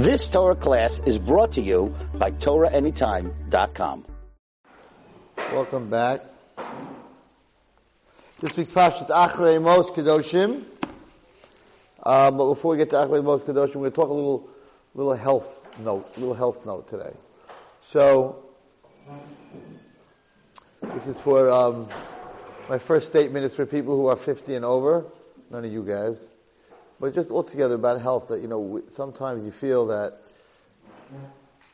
This Torah class is brought to you by TorahAnytime.com. Welcome back. This week's Parsha is Achrei Mos Kedoshim. Um, but before we get to Achrei Mos Kedoshim, we're going to talk a little, little health note, little health note today. So, this is for, um, my first statement is for people who are 50 and over. None of you guys. But just altogether about health that, you know, sometimes you feel that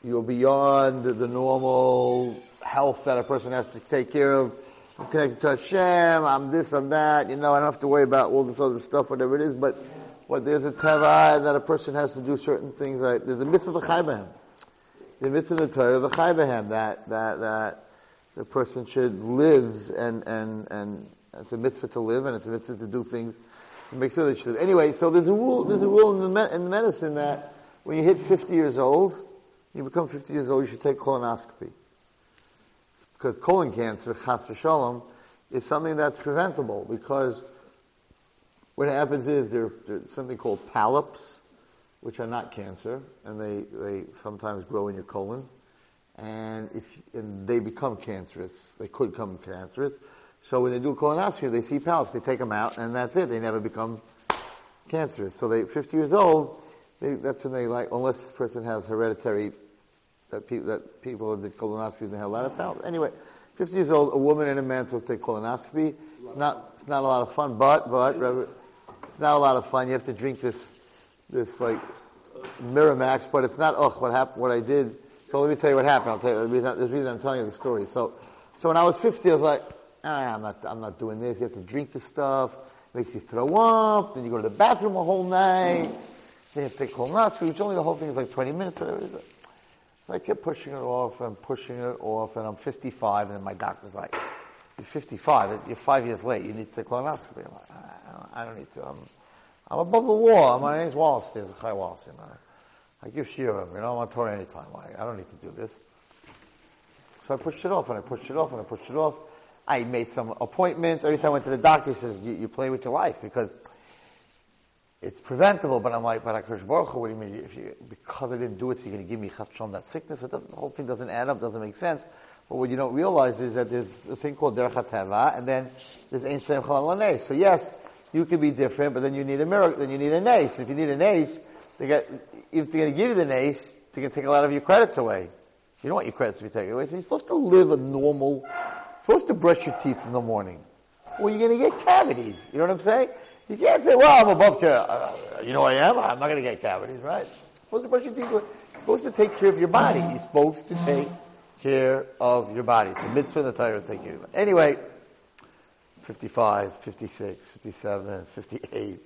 you're beyond the normal health that a person has to take care of. I'm connected to Hashem, I'm this, I'm that, you know, I don't have to worry about all this other stuff, whatever it is, but, but there's a teva that a person has to do certain things, like, there's a mitzvah v'chaybahem. The mitzvah of the Torah v'chaybahem, that, that, that the person should live and, and, and it's a mitzvah to live and it's a mitzvah to do things make sure they should. Anyway, so there's a rule, there's a rule in the, me- in the medicine that when you hit 50 years old, you become 50 years old, you should take colonoscopy because colon cancer, chas v'shalom, is something that's preventable because what happens is there, there's something called polyps, which are not cancer, and they, they sometimes grow in your colon, and if and they become cancerous, they could become cancerous. So when they do colonoscopy, they see polyps, they take them out, and that's it. They never become cancerous. So they, 50 years old, they, that's when they like, unless this person has hereditary that people that people with the colonoscopy they have a lot of polyps. Anyway, 50 years old, a woman and a man supposed to take colonoscopy. It's not it's not a lot of fun, but but it's not a lot of fun. You have to drink this this like MiraLAX, but it's not. Oh, what happened? What I did. So let me tell you what happened. I'll tell you the reason. The reason I'm telling you the story. So so when I was 50, I was like, ah, I'm not I'm not doing this. You have to drink the stuff. Makes you throw up. Then you go to the bathroom a whole night. Then you have to take colonoscopy, which only the whole thing is like 20 minutes, whatever. So I kept pushing it off and pushing it off, and I'm 55, and then my doctor's like, "You're 55. You're five years late. You need to colonoscopy." I'm like, "I don't, I need to. I'm, I'm above the law. My name's Wallace. There's a. You know. I give shiurim. You know, I'm on Torah anytime. I, I don't need to do this. So I pushed it off, and I pushed it off, and I pushed it off. I made some appointments. Every time I went to the doctor, he says, "You, you play with your life because." it's preventable, but I'm like, but Akash Baruch what do you mean? If you, because I didn't do it, so you're going to give me chas that sickness? It doesn't, the whole thing doesn't add up, doesn't make sense. But what you don't realize is that there's a thing called Derech HaTeva, and then there's Ein Sem Chal So yes, you can be different, but then you need a miracle, then you need a nace. And if you need a nace, they got, if they're going to give you the nace, they're going to take a lot of your credits away. You don't want your credits to be taken away. So you're supposed to live a normal, supposed to brush your teeth in the morning. Well, you're going to get cavities. You know what I'm saying? You can't say, well, I'm above care. Uh, you know I am? I'm not going to get cavities, right? You're supposed to brush your teeth. You're supposed to take care of your body. You're supposed to take care of your body. It's a mitzvah in the Torah to take care of it. Anyway, 55, 56, 57, 58.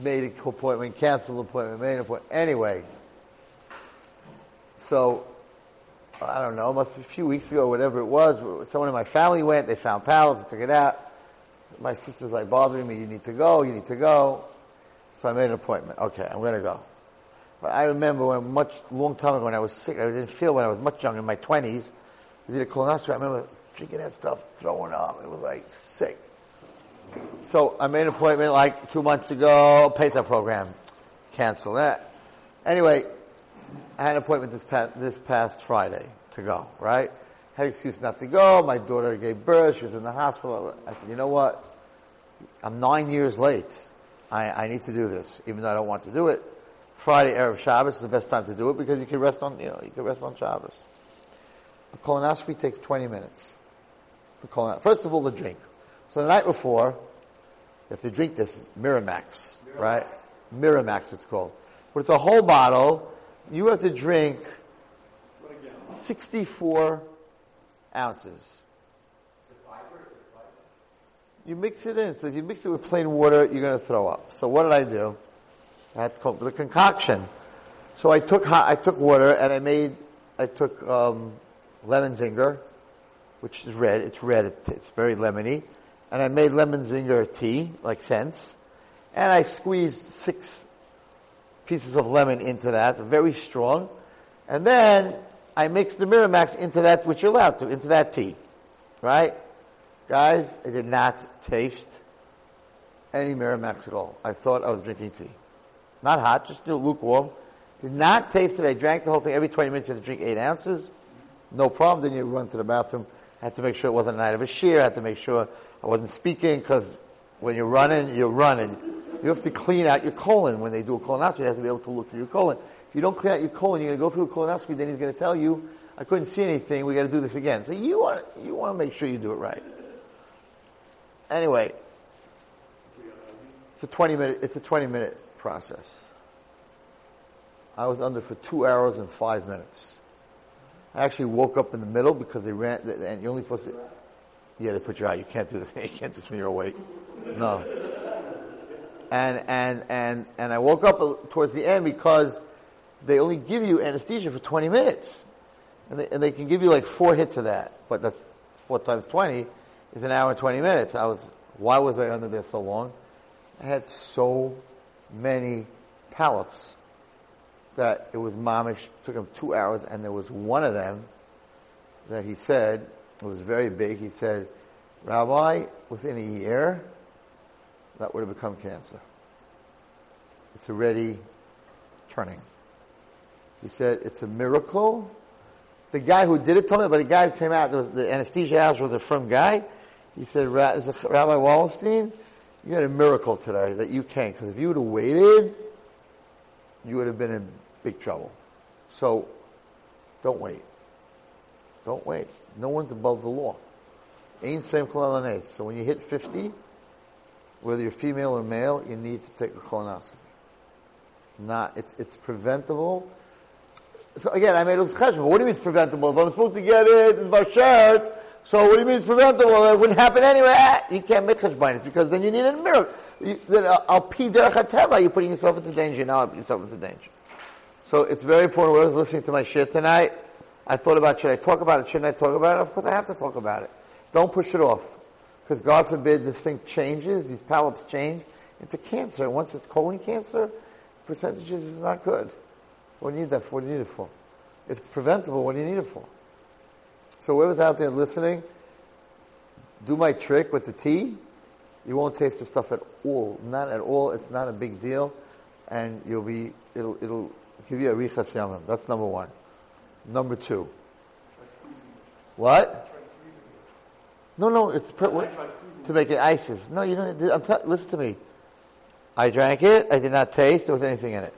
Made an appointment, canceled an appointment, made an appointment. Anyway, so, I don't know, must be a few weeks ago, whatever it was, someone in my family went, they found polyps, took it out my sister's like bothering me, you need to go, you need to go. So I made an appointment. Okay, I'm gonna go. But I remember when much, long time ago when I was sick, I didn't feel when I was much younger, in my twenties, I did a colonoscopy, I remember drinking that stuff, throwing up, it was like sick. So I made an appointment like two months ago, Pesach program, cancel that. Anyway, I had an appointment this past, this past Friday to go, right? I Had an excuse not to go. My daughter gave birth. She was in the hospital. I said, you know what? I'm nine years late. I, I need to do this, even though I don't want to do it. Friday, Erev Shabbos is the best time to do it because you can rest on, you know, you can rest on Shabbos. A colonoscopy takes 20 minutes. The First of all, the drink. So the night before, you have to drink this MiraLAX, right? MiraLAX it's called. But it's a whole bottle. You have to drink 64 ounces. You mix it in. So if you mix it with plain water, you're going to throw up. So what did I do? I had to the concoction. So I took I took water and I made I took um, lemon zinger, which is red. It's red. It's very lemony, and I made lemon zinger tea like sense, and I squeezed six pieces of lemon into that, very strong, and then I mix the MiraLAX into that which you're allowed to, into that tea. Right? Guys, I did not taste any MiraLAX at all. I thought I was drinking tea. not hot, just lukewarm. Did not taste it. I drank the whole thing. Every 20 minutes you have to drink eight ounces. No problem. Then you run to the bathroom. I had to make sure it wasn't a night of a shear. I had to make sure I wasn't speaking because when you're running, you're running. You have to clean out your colon. When they do a colonoscopy, you have to be able to look through your colon. If you don't clean out your colon, you're going to go through a colonoscopy, then he's going to tell you, I couldn't see anything, we got to do this again. So you want, you want to make sure you do it right. Anyway, it's a 20 minute, it's a 20 minute process. I was under for two hours and five minutes. I actually woke up in the middle because they ran, and you're only supposed to, yeah, they put you out. You can't do this. You can't just when you're awake. No. And, and, and, and I woke up towards the end because they only give you anesthesia for 20 minutes. And they, and they can give you like four hits of that. But that's four times 20 is an hour and 20 minutes. I was, why was I under there so long? I had so many polyps that it was momish. Took him two hours, and there was one of them that he said it was very big. He said, "Rabbi, within a year, that would have become cancer. It's already turning." He said, "It's a miracle." The guy who did it told me, but the guy who came out, the anesthesiologist was a firm guy. He said, Rabbi Wallerstein, you had a miracle today that you came, because if you would have waited, you would have been in big trouble. So, don't wait. Don't wait. No one's above the law. Ain't same So when you hit 50, whether you're female or male, you need to take a colonoscopy. Not, it's, it's preventable. So again, I made a discussion. What do you mean it's preventable? If I'm supposed to get it, it's my shirt. So what do you mean it's preventable? It wouldn't happen anyway. Ah, you can't make such blindness because then you need a miracle. You, I'll pee derech You're putting yourself into danger. Now I'll put yourself into danger. So it's very important. When I was listening to my shir tonight, I thought about should I talk about it? Shouldn't I talk about it? Of course, I have to talk about it. Don't push it off, because God forbid this thing changes. These polyps change into cancer. And once it's colon cancer, percentages is not good. What do you need that for? What do you need it for? If it's preventable, what do you need it for? So whoever's out there listening, do my trick with the tea. You won't taste the stuff at all. Not at all. It's not a big deal. And you'll be, it'll, it'll give you a richas yamim. That's number one. Number two. What? No, no, it's per, to make it ices. No, you don't. I'm t- listen to me. I drank it. I did not taste there was anything in it.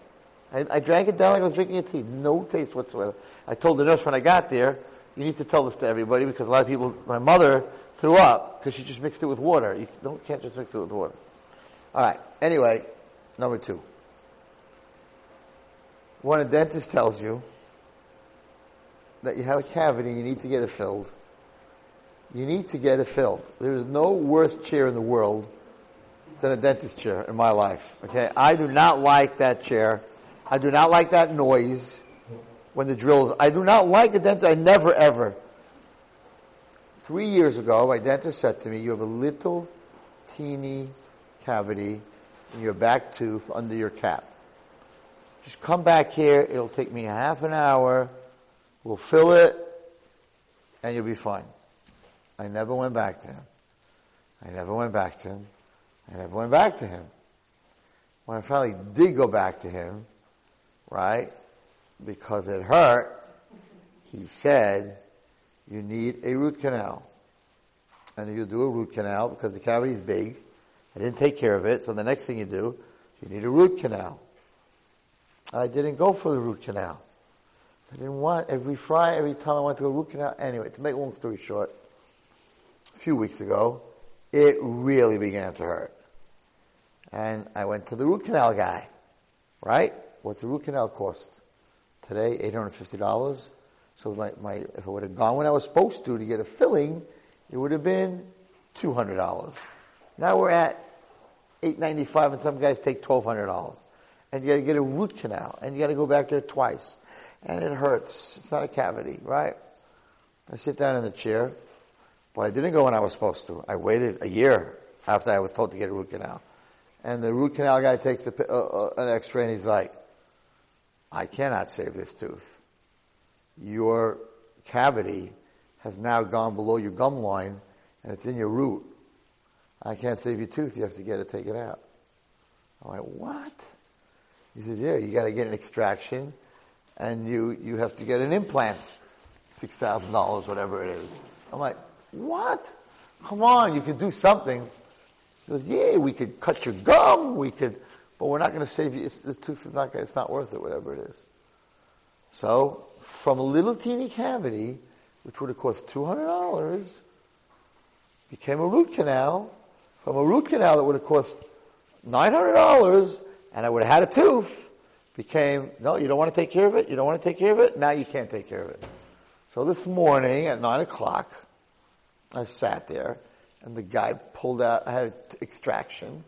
I, I drank it down like I was drinking a tea. No taste whatsoever. I told the nurse when I got there, you need to tell this to everybody because a lot of people, my mother threw up because she just mixed it with water. You don't, can't just mix it with water. All right. Anyway, number two when a dentist tells you that you have a cavity, you need to get it filled. You need to get it filled. There is no worse chair in the world than a dentist chair in my life. Okay? I do not like that chair. I do not like that noise when the drills. I do not like a dentist. I never ever. Three years ago, my dentist said to me, you have a little teeny cavity in your back tooth under your cap. Just come back here. It'll take me half an hour. We'll fill it and you'll be fine. I never went back to him. I never went back to him. I never went back to him. When I finally did go back to him, right, because it hurt, he said, you need a root canal. And you do a root canal because the cavity is big. I didn't take care of it, so the next thing you do, you need a root canal. I didn't go for the root canal. I didn't want every Friday, every time I went to a root canal. Anyway, to make a long story short, few weeks ago, it really began to hurt. And I went to the root canal guy. Right? What's the root canal cost? Today, $850. So my, my, if I would have gone when I was supposed to to get a filling, it would have been $200. Now we're at 895 and some guys take $1,200 and you got to get a root canal, and you got to go back there twice, and it hurts. It's not a cavity, right? I sit down in the chair, but I didn't go when I was supposed to. I waited a year after I was told to get a root canal, and the root canal guy takes a, uh, uh, an X-ray, and he's like, "I cannot save this tooth. Your cavity has now gone below your gum line, and it's in your root. I can't save your tooth. You have to get it, take it out." I'm like, "What?" He says, yeah, you gotta get an extraction and you, you have to get an implant. $6,000, whatever it is. I'm like, what? Come on, you could do something. He goes, yeah, we could cut your gum, we could, but we're not going to save you. It's, the tooth is not, it's not worth it, whatever it is. So, from a little teeny cavity, which would have cost $200, became a root canal. From a root canal that would have cost $900, and I would have had a tooth, became, no, you don't want to take care of it, you don't want to take care of it, now you can't take care of it. So this morning at 9 o'clock, I sat there, and the guy pulled out, I had extraction.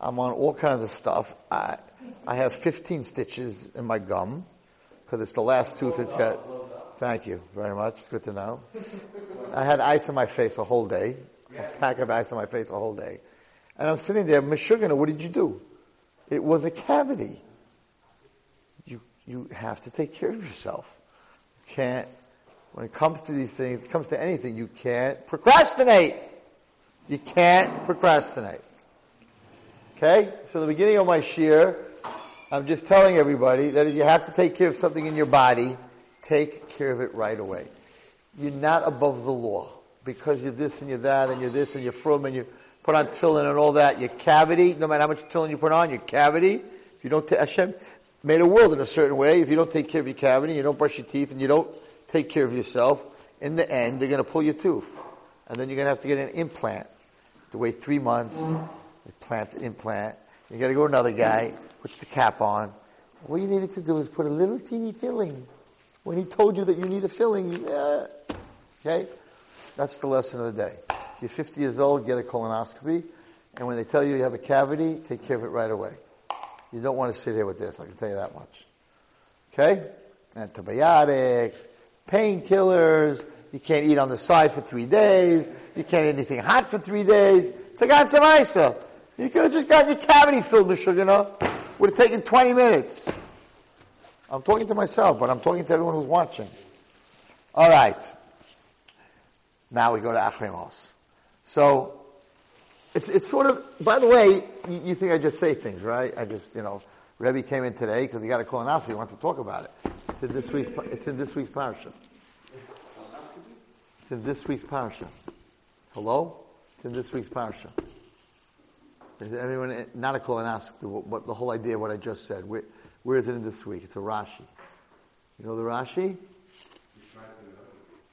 I'm on all kinds of stuff. I, I have 15 stitches in my gum, because it's the last tooth it's got. Thank you very much. It's good to know. I had ice on my face a whole day. A pack of ice on my face a whole day. And I'm sitting there, Meshuggah, what did you do? It was a cavity. You, you have to take care of yourself. You can't, when it comes to these things, it comes to anything, you can't procrastinate. You can't procrastinate. Okay? So the beginning of my shir, I'm just telling everybody that if you have to take care of something in your body, take care of it right away. You're not above the law. Because you're this and you're that and you're this and you're from and you put on tefillin and all that, your cavity, no matter how much tefillin you put on, your cavity, if you don't take, Hashem made a world in a certain way, if you don't take care of your cavity, you don't brush your teeth and you don't take care of yourself, in the end, they're going to pull your tooth. And then you're going to have to get an implant. To wait three months, plant the implant. You got to go another guy, puts the cap on. All you needed to do is put a little teeny filling. When he told you that you need a filling, okay? That's the lesson of the day. If you're 50 years old, get a colonoscopy. And when they tell you you have a cavity, take care of it right away. You don't want to sit here with this, I can tell you that much. Okay? Antibiotics, painkillers, you can't eat on the side for three days, you can't eat anything hot for three days. So It's like Ansamaisa. You could have just gotten your cavity filled with sugar, know? Would have taken 20 minutes. I'm talking to myself, but I'm talking to everyone who's watching. Alright. Now we go to Achremos. So, it's, it's sort of, by the way, you, you, think I just say things, right? I just, you know, Rebbe came in today because he got a colonoscopy, he wants to talk about it. It's in this week's, it's in this week's parsha. It's in this week's parsha. Hello? It's in this week's parsha. Is anyone, not a colonoscopy, but the whole idea of what I just said. Where, where is it in this week? It's a Rashi. You know the Rashi?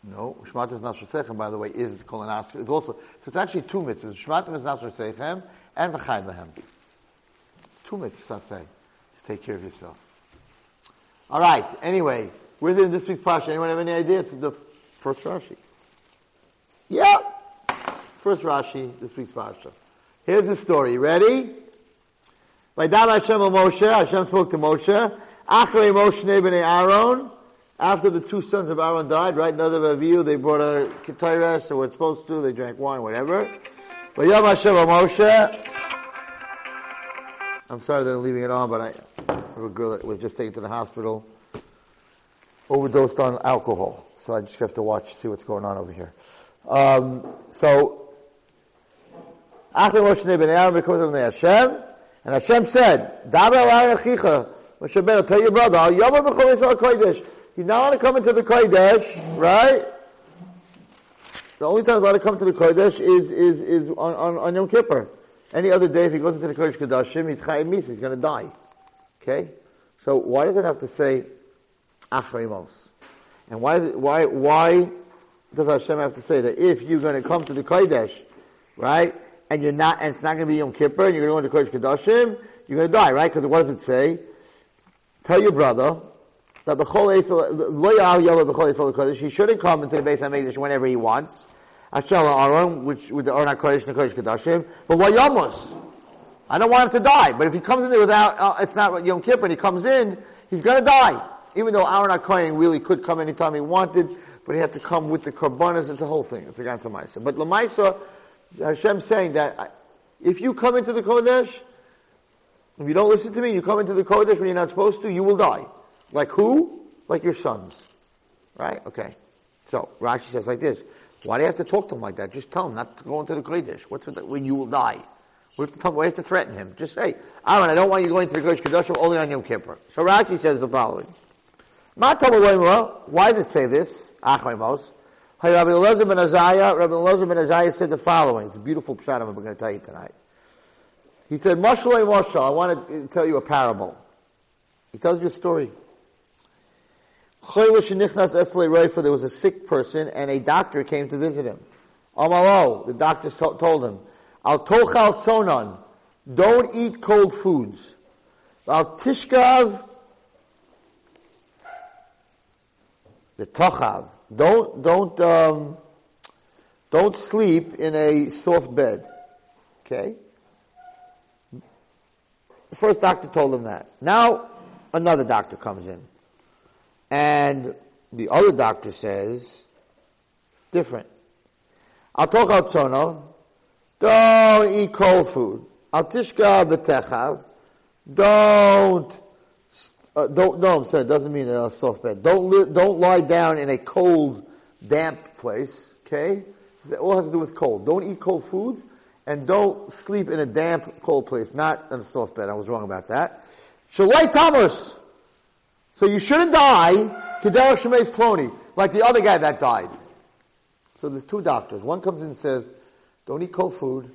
No, Shmatim Nasr Sechem, by the way, is colonoscopy. It's also, so it's actually two mitzvahs. Shmatim is Nasr Sechem and V'chai Behem. It's two mitzvahs, I say, to take care of yourself. Alright, anyway, where's it in this week's Pasha? Anyone have any idea? It's the first Rashi. Yeah! First Rashi, this week's Pasha. Here's the story. Ready? By Vaydam Hashem Moshe, Hashem spoke to Moshe, Achrei Moshe Nebene Aaron, after the two sons of Aaron died, right? Another view, they brought a ketayres, or were supposed to, they drank wine, whatever. But Yom Hashem Moshe. I'm sorry that I'm leaving it on, but I have a girl that was just taken to the hospital, overdosed on alcohol. So I just have to watch, see what's going on over here. Um, so, Achim Moshe ben Aaron because of the Hashem, and Hashem said, Daber al Achicha, Moshe ben, tell your brother, Al Yom B'chol Kodesh, He's not allowed to come into the Kodesh, right? The only time he's allowed to come to the Kodesh is, is, is on, on, on Yom Kippur. Any other day, if he goes into the Kodesh Kodashim, he's Chayim he's going to die. Okay? So why does it have to say Achremos? And why, it, why, why does Hashem have to say that if you're going to come to the Kodesh, right, and you're not, and it's not going to be Yom Kippur, and you're going to go into Kodesh Kodashim, you're going to die, right? Because what does it say? Tell your brother, that he shouldn't come into the of Hamikdash whenever he wants. Asher Aaron, which with the Aron Kodesh and Kodesh Kodashim, but lo Yamos. I don't want him to die, but if he comes in there without, uh, it's not Yom Kippur, and he comes in, he's gonna die. Even though Aaron Kohen really could come anytime he wanted, but he had to come with the Karbanas, it's a whole thing. It's a Gansa Maisa. But Lamaisa, Hashem saying that if you come into the Kodesh, if you don't listen to me, you come into the Kodesh when you're not supposed to, you will die. Like who? Like your sons. Right? Okay. So, Rashi says like this. Why do you have to talk to them like that? Just tell them not to go into the Kodesh. What's with that? When you will die. We have, to, threaten him. Just say, Aaron, I don't want you going to the Kodesh Kedoshim only on Yom Kippur. So Rashi says the following. Why does it say this? Achimos. Rabbi Elazar ben Azariah, Rabbi Elazar ben Azariah said the following. It's a beautiful pshat I'm going to tell you tonight. He said, Moshalei Moshal, I want to tell you a parable. He tells you a story. There was a sick person and a doctor came to visit him. Amalo, the doctor told him, Al tochal tzonon, don't eat cold foods. Al tishkav, the tochav, don't, don't, um, don't sleep in a soft bed. Okay? The first doctor told him that. Now, another doctor comes in. And the other doctor says, different. Al tochal tzonon, don't eat cold food. Al tishka betechav. Don't, uh, don't, no, I'm sorry, it doesn't mean a soft bed. Don't, li- don't lie down in a cold, damp place, okay? It all has to do with cold. Don't eat cold foods, and don't sleep in a damp, cold place, not in a soft bed. I was wrong about that. Shalai Thomas. So you shouldn't die, Kedera Shemez Ploni, like the other guy that died. So there's two doctors. One comes in and says, don't eat cold food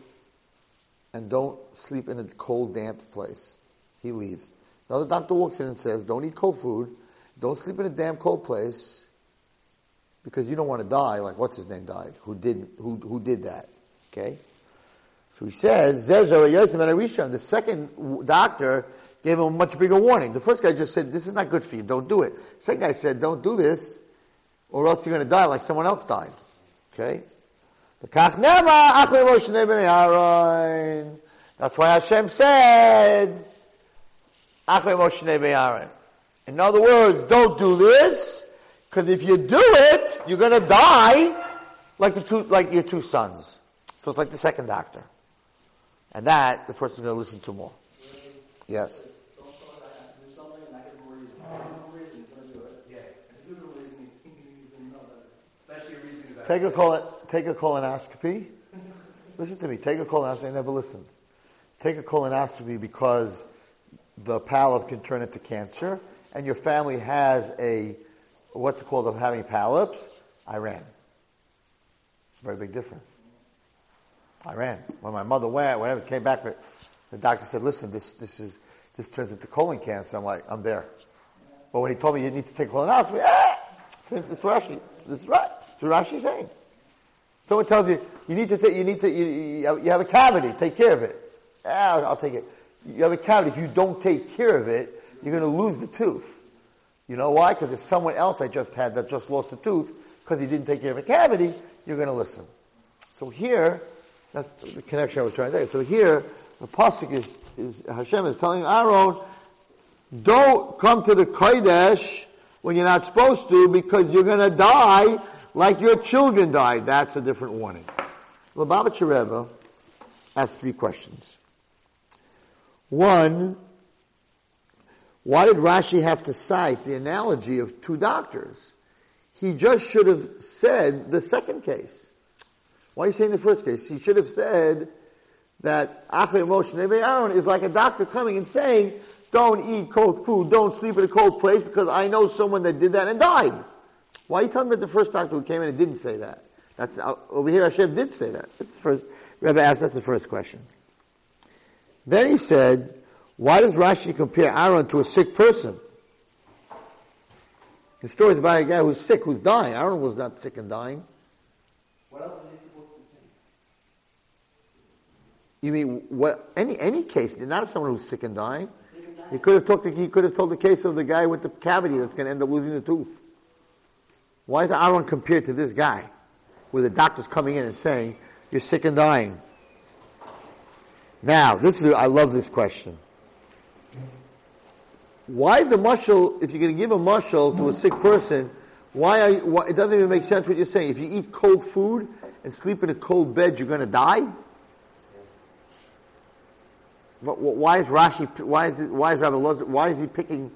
and don't sleep in a cold, damp place. He leaves. Now the doctor walks in and says, don't eat cold food, don't sleep in a damp cold place because you don't want to die like what's his name died, who did, who, who did that. Okay? So he says, the second doctor gave him a much bigger warning. The first guy just said, this is not good for you, don't do it. The second guy said, don't do this, or else you're going to die like someone else died. Okay? That's why Hashem said, in other words, don't do this, because if you do it, you're gonna die like the two, like your two sons. So it's like the second doctor. And that, the person's gonna listen to more. Yes. Take a colon, take a colonoscopy. Listen to me. Take a colonoscopy. I never listened. Take a colonoscopy because the polyp can turn into cancer, and your family has a what's it called of having polyps. I ran. Very big difference. I ran. When my mother went, whenever came back, the doctor said, "Listen, this this is this turns into colon cancer." I'm like, "I'm there." But when he told me you need to take a colonoscopy, ah, it's Rashi. It's right. It's what Rashi's saying. Someone tells you, you need to take, you need to, you, you have a cavity, take care of it. Ah, I'll, take it. You have a cavity, if you don't take care of it, you're gonna lose the tooth. You know why? Because if someone else I just had that just lost a tooth, because he didn't take care of a cavity, you're gonna listen. So here, that's the connection I was trying to say. So here, the pasuk is, is Hashem is telling Aaron, don't come to the Kodesh when you're not supposed to because you're gonna die like your children died. That's a different warning. Lubavitcher Rebbe asked three questions. One, why did Rashi have to cite the analogy of two doctors? He just should have said the second case. Why are you saying the first case? He should have said that Achre Moshe Aaron is like a doctor coming and saying, don't eat cold food, don't sleep in a cold place because I know someone that did that and died. Why are you talking about the first doctor who came in and didn't say that? That's uh, over here. Hashem did say that. That's the first. Rebbe asked. That's the first question. Then he said, "Why does Rashi compare Aaron to a sick person?" The story is about a guy who's sick, who's dying. Aaron was not sick and dying. What else is he supposed to say? You mean what? Any any case, not of someone who's sick and dying. He could have talked. He could have told the case of the guy with the cavity that's going to end up losing the tooth. Why is Aaron compared to this guy? Where the doctor's coming in and saying, you're sick and dying. Now, this is, I love this question. Why a mushal, if you're going to give a mushal to a sick person, why are you, why, it doesn't even make sense what you're saying. If you eat cold food and sleep in a cold bed, you're going to die? But why is Rashi, why is, why is Rabbi Lozer, why is he picking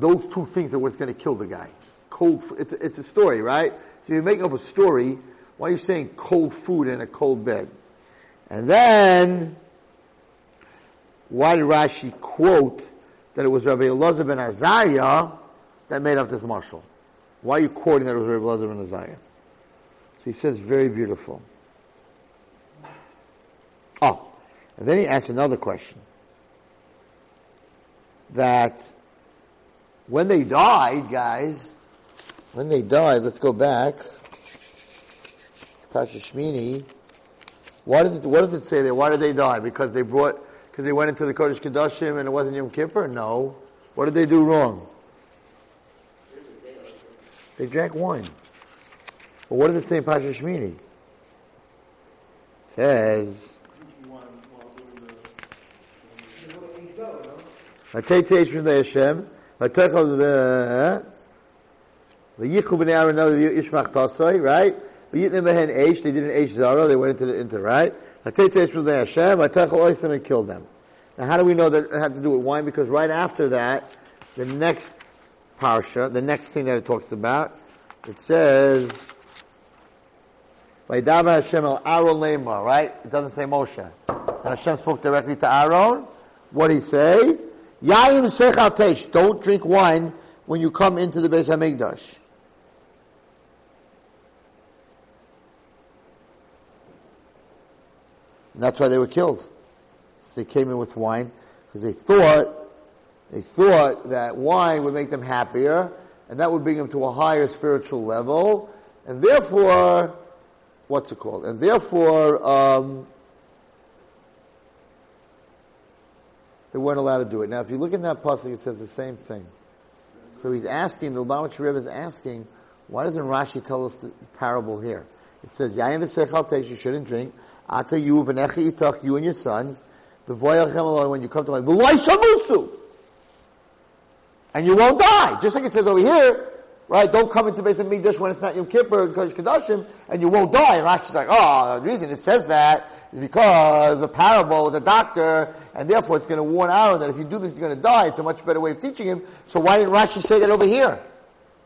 those two things that was going to kill the guy? Cold, it's, it's a story, right? So you're making up a story. Why are you saying cold food in a cold bed? And then, why did Rashi quote that it was Rabbi Elazar ben Azariah that made up this marshal? Why are you quoting that it was Rabbi Elazar ben Azariah? So he says, very beautiful. Oh, and then he asks another question. That when they died, guys, when they died, let's go back. Pasha Shmini. What does it, what does it say there? Why did they die? Because they brought, because they went into the Kodesh Kedushim and it wasn't Yom Kippur? No. What did they do wrong? They drank wine. Well, what does it say in Pasha Shmini? It says, "Vateitzei from the Hashem, vatechal b'nei right? Eish, they did an eish zara, they went into the, into, right? Vateitzei from the Hashem, vatechal oisem and killed them. Now how do we know that it had to do with wine? Because right after that, the next parsha, the next thing that it talks about, it says, Vaidava Hashem el Aaron Lema, right? It doesn't say Moshe. And Hashem spoke directly to Aaron. What did he say? Don't drink wine when you come into the Beis Hamikdash. And that's why they were killed. So they came in with wine because they thought they thought that wine would make them happier, and that would bring them to a higher spiritual level, and therefore, what's it called? And therefore, um, they weren't allowed to do it. Now, if you look in that pasuk, it says the same thing. So he's asking, the Lubavitch Rebbe is asking, why doesn't Rashi tell us the parable here? It says, Yayin you shouldn't drink, ata you v'nechi itach, you and your sons, b'voyachem when you come to my, v'loy shamusu! and you won't die. Just like it says over here, right? Don't come into Beis Hamikdash when it's not Yom Kippur and Kodesh Kodashim, and you won't die. And Rashi's like, oh, the reason it says that is because the parable, the doctor, and therefore it's going to warn Aaron that if you do this, you're going to die. It's a much better way of teaching him. So why didn't Rashi say that over here?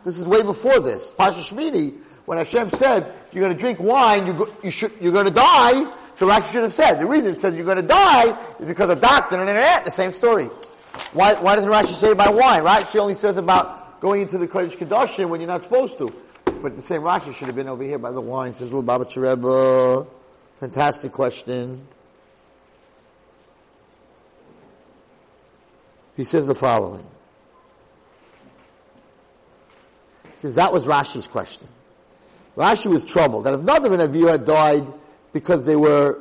This is way before this. Pasha Shmini, when Hashem said, you're going to drink wine, you, go, you should, you're going to die, so Rashi should have said, the reason it says you're going to die is because a doctor and an aunt, the same story. Why, why doesn't Rashi say by wine, right? She only says about going into the Kodesh Kedoshim when you're not supposed to. But the same Rashi should have been over here by the wine, says Lubavitcher Rebbe. Fantastic question. He says the following. He says that was Rashi's question. Rashi was troubled that if Nadav and Avihu had died because they were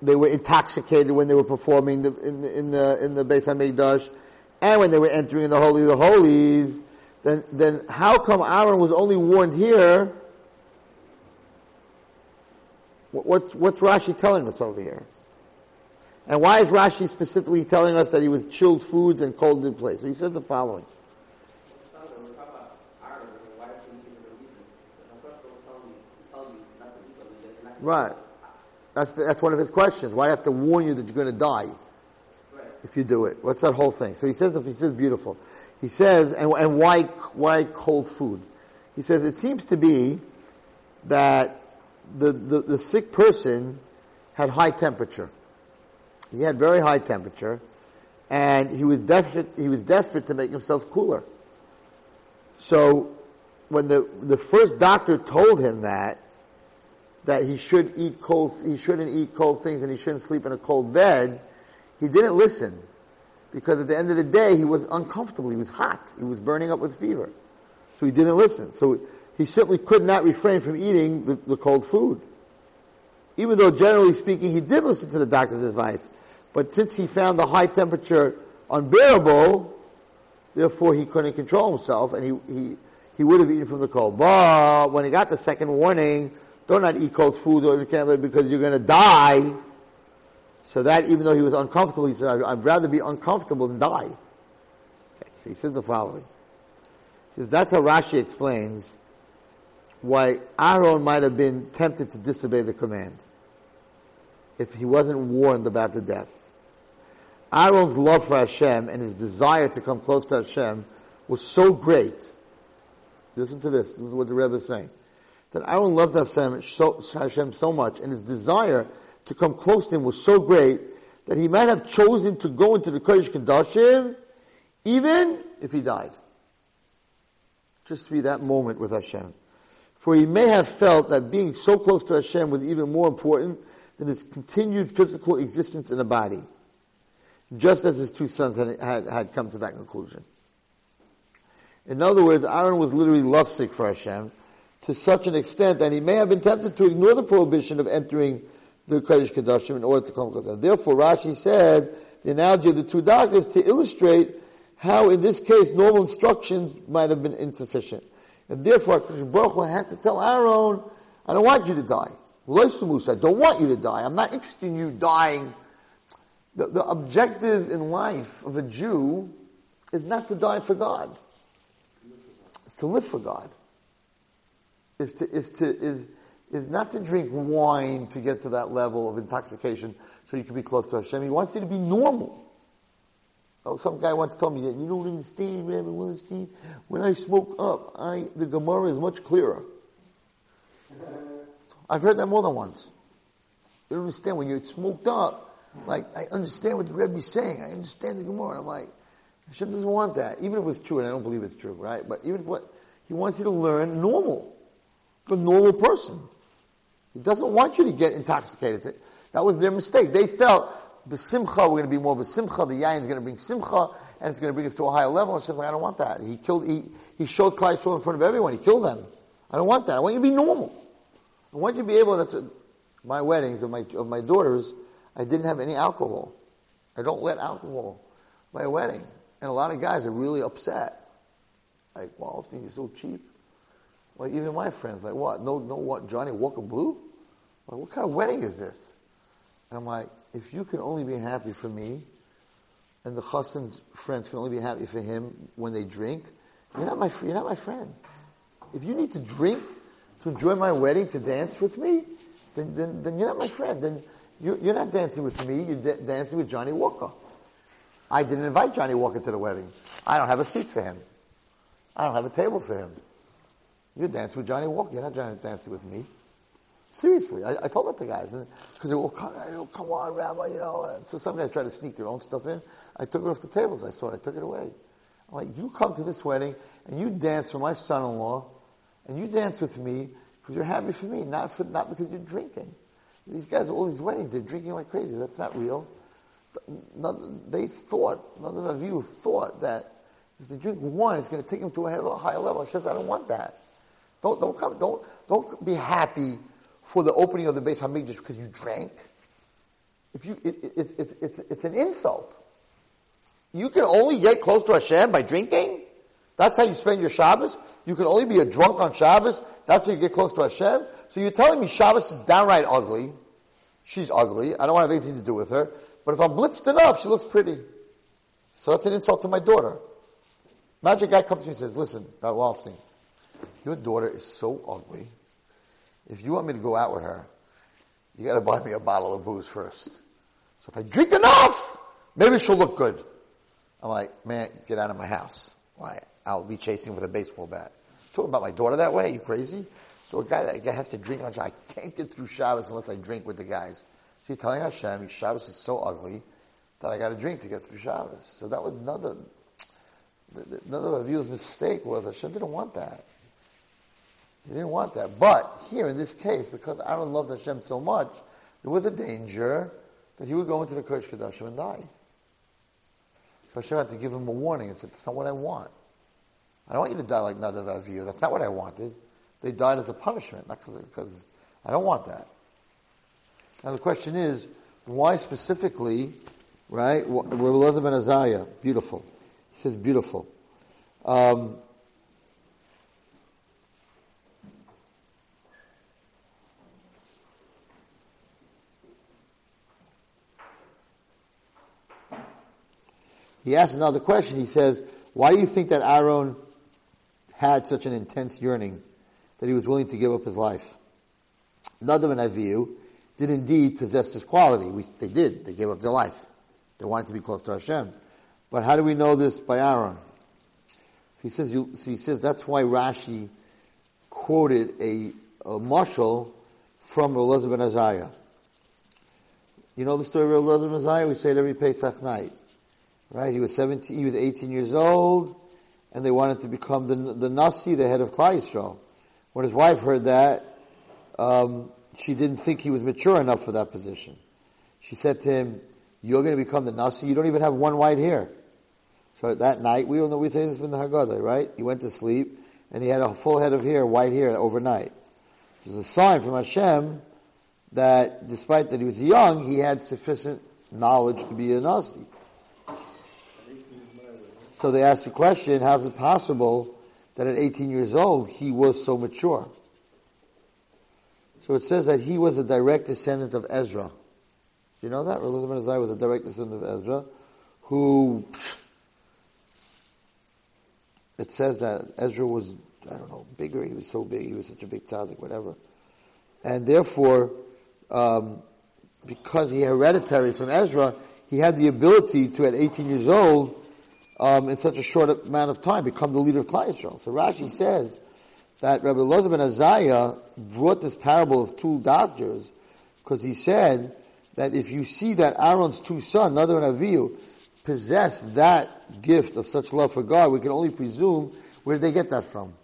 they were intoxicated when they were performing the, in, the, in the in the Beis Hamikdash, and when they were entering the Holy of the Holies, then then how come Aaron was only warned here? What's what's Rashi telling us over here? And why is Rashi specifically telling us that he was chilled foods and cold in place? So he says the following. Right. That's, the, that's one of his questions. Why do I have to warn you that you're going to die if you do it? What's that whole thing? So he says, if he says beautiful, he says, and, and why, why cold food? He says, it seems to be that the, the, the sick person had high temperature. He had very high temperature, and he was desperate, he was desperate to make himself cooler. So, when the, the first doctor told him that, that he should eat cold, he shouldn't eat cold things and he shouldn't sleep in a cold bed, he didn't listen. Because at the end of the day, he was uncomfortable. He was hot. He was burning up with fever. So he didn't listen. So he simply could not refrain from eating the, the cold food. Even though generally speaking, he did listen to the doctor's advice. But since he found the high temperature unbearable, therefore he couldn't control himself and he, he, he would have eaten from the cold. But when he got the second warning, do not eat cold food or because you're going to die. So that even though he was uncomfortable, he said, I'd rather be uncomfortable than die. Okay, so he says the following. He says, that's how Rashi explains why Aaron might have been tempted to disobey the command if he wasn't warned about the death. Aaron's love for Hashem and his desire to come close to Hashem was so great. Listen to this. This is what the Rebbe is saying that Aaron loved Hashem so, Hashem so much, and his desire to come close to him was so great that he might have chosen to go into the Kodesh Kodashim, even if he died. Just to be that moment with Hashem. For he may have felt that being so close to Hashem was even more important than his continued physical existence in a body. Just as his two sons had, had, had come to that conclusion. In other words, Aaron was literally lovesick for Hashem to such an extent that he may have been tempted to ignore the prohibition of entering the Kodesh Kodashim in order to come closer. Therefore, Rashi said the analogy of the two doctors to illustrate how, in this case, normal instructions might have been insufficient. And therefore, Baruch Hu had to tell Aaron, I don't want you to die. I don't want you to die. I'm not interested in you dying. The, the objective in life of a Jew is not to die for God. It's to live for God. Is to, is to, is, is not to drink wine to get to that level of intoxication so you can be close to Hashem. He wants you to be normal. Oh, some guy once told me, you don't understand, Rabbi Wallerstein. When I smoke up, I, the Gemara is much clearer. I've heard that more than once. You don't understand when you're smoked up. Like, I understand what the Rebbe is saying. I understand the Gemara. I'm like, Hashem doesn't want that. Even if it's true, and I don't believe it's true, right? But even if what, he wants you to learn normal. A normal person. He doesn't want you to get intoxicated. That was their mistake. They felt, besimcha, we're going to be more besimcha, the yayin is going to bring simcha, and it's going to bring us to a higher level. And like, I don't want that. He killed, he, he showed Klal Yisrael in front of everyone. He killed them. I don't want that. I want you to be normal. I want you to be able, that's a, my weddings of my, of my daughters, I didn't have any alcohol. I don't let alcohol my wedding. And a lot of guys are really upset. Like, well, I think you're so cheap. Like even my friends, like what? No, no, what? Johnnie Walker Blue? Like what kind of wedding is this? And I'm like, if you can only be happy for me, and the chassan's friends can only be happy for him when they drink, you're not my you're not my friend. If you need to drink to enjoy my wedding, to dance with me, then then, then you're not my friend. Then you, you're not dancing with me. You're da- dancing with Johnnie Walker. I didn't invite Johnnie Walker to the wedding. I don't have a seat for him. I don't have a table for him. You're dancing with Johnnie Walker. You're not Johnny dancing with me. Seriously, I, I told that to guys because they will oh, come, come on, Rabbi, you know. So some guys try to sneak their own stuff in. I took it off the tables. I saw it. I took it away. I'm like, you come to this wedding and you dance for my son-in-law, and you dance with me because you're happy for me, not for not because you're drinking. These guys, all these weddings, they're drinking like crazy. That's not real. They thought, none of you thought that if they drink one, it's going to take them to a higher level. I don't want that. Don't, don't come, don't, don't be happy for the opening of the Beis Hamikdash because you drank. If you, it, it, it's, it's, it's, it's an insult. You can only get close to Hashem by drinking. That's how you spend your Shabbos. You can only be a drunk on Shabbos. That's how you get close to Hashem. So you're telling me Shabbos is downright ugly. She's ugly. I don't want to have anything to do with her. But if I'm blitzed enough, she looks pretty. So that's an insult to my daughter. Magic guy comes to me and says, listen, Wallerstein, your daughter is so ugly. If you want me to go out with her, you gotta buy me a bottle of booze first. So if I drink enough, maybe she'll look good. I'm like, man, get out of my house. Why? I'll be chasing with a baseball bat. Talking about my daughter that way? You crazy? So a guy that guy has to drink on Shabbos. I can't get through Shabbos unless I drink with the guys. So telling Hashem, Shabbos is so ugly that I got to drink to get through Shabbos. So that was another, another of Avihu's mistake was Hashem didn't want that. He didn't want that. But here in this case, because Aaron loved Hashem so much, there was a danger that he would go into the Kodesh Kodashim and die. So Hashem had to give him a warning and said, that's not what I want. I don't want you to die like Nadav Avihu. That's not what I wanted. They died as a punishment, not because I don't want that. Now the question is, why specifically, right? Where Elazar ben Azariah, beautiful. He says beautiful. Um, He asks another question. He says, why do you think that Aaron had such an intense yearning that he was willing to give up his life? Nadav and Avihu did indeed possess this quality. We, they did. They gave up their life. They wanted to be close to Hashem. But how do we know this by Aaron? He says, you, so he says that's why Rashi quoted a, a marshal from Elazar ben Azariah. You know the story of Elazar ben Azariah? We say it every Pesach night. Right? He was 17, he was 18 years old, and they wanted to become the, the Nasi, the head of Klal Yisrael. When his wife heard that, um, she didn't think he was mature enough for that position. She said to him, you're going to become the Nasi, you don't even have one white hair. So that night, we all know we say this in the Haggadah, right? He went to sleep, and he had a full head of hair, white hair, overnight. It was a sign from Hashem that despite that he was young, he had sufficient knowledge to be a Nasi. So they asked the question, how's it possible that at 18 years old he was so mature? So it says that he was a direct descendant of Ezra. Do you know that? Elazar ben Azariah was a direct descendant of Ezra, who, it says that Ezra was, I don't know, bigger, he was so big, he was such a big tzaddik, whatever. And therefore, um, because he hereditary from Ezra, he had the ability to, at 18 years old, um, in such a short amount of time, become the leader of Klal Yisrael. So Rashi says that Rabbi Elazar ben Azariah brought this parable of two doctors because he said that if you see that Aaron's two sons, Nadav and Avihu, possess that gift of such love for God, we can only presume where did they get that from?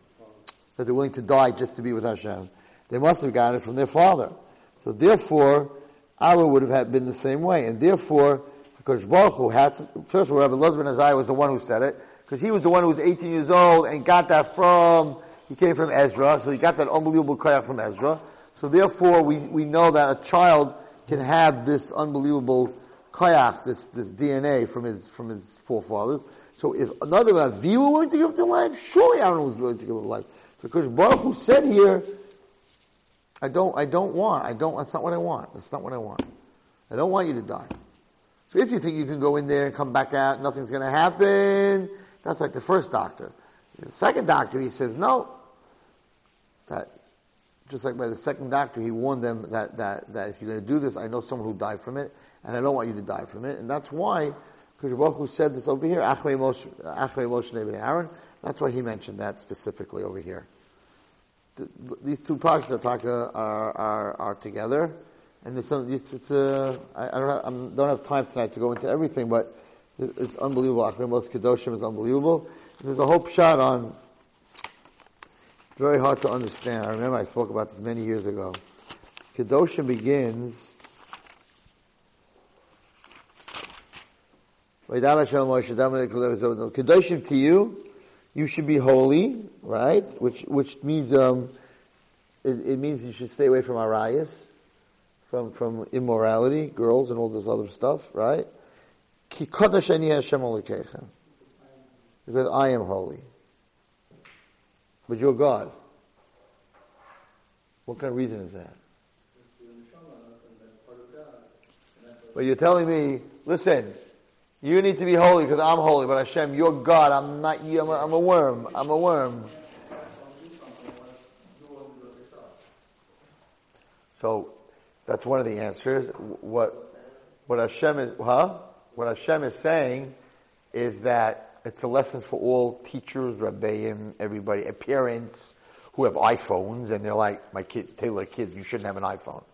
That they're willing to die just to be with Hashem. They must have gotten it from their father. So therefore, Aaron would have been the same way. And therefore, because Baruch Hu had to, first of all, Rabbi ben Azariah was the one who said it, because he was the one who was 18 years old and got that from, he came from Ezra, so he got that unbelievable kayak from Ezra. So therefore, we, we know that a child can have this unbelievable kayak, this, this DNA from his, from his forefathers. So if another Avi were willing to give up their life, surely Aaron was willing to give up life. So because Baruch Hu said here, I don't, I don't want, I don't, that's not what I want. That's not what I want. I don't want you to die. So if you think you can go in there and come back out, nothing's going to happen, that's like the first doctor. The second doctor, he says, no. That, just like by the second doctor, he warned them that, that, that if you're going to do this, I know someone who died from it, and I don't want you to die from it. And that's why, because Baruch Hu said this over here, Achrei Moshe, Moshe Aaron, that's why he mentioned that specifically over here. The, these two parts of the uh, are, are, are together. And it's, it's, it's uh, I, I, don't have, I don't have time tonight to go into everything, but it's unbelievable. Acharei Mos Kedoshim is unbelievable. And there's a whole shot on, very hard to understand. I remember I spoke about this many years ago. Kedoshim begins, Kedoshim tihyu, you should be holy, right? Which, which means, um, it, it means you should stay away from arayas from, from immorality, girls and all this other stuff, right? Because I am holy. But you're God. What kind of reason is that? But you're telling me, listen, you need to be holy because I'm holy, but Hashem, you're God. I'm not you. I'm a, I'm a worm. I'm a worm. So that's one of the answers. What, what Hashem is, huh? What Hashem is saying is that it's a lesson for all teachers, rabbeim, everybody, uh, parents who have iPhones and they're like, my kid, Taylor kids, you shouldn't have an iPhone.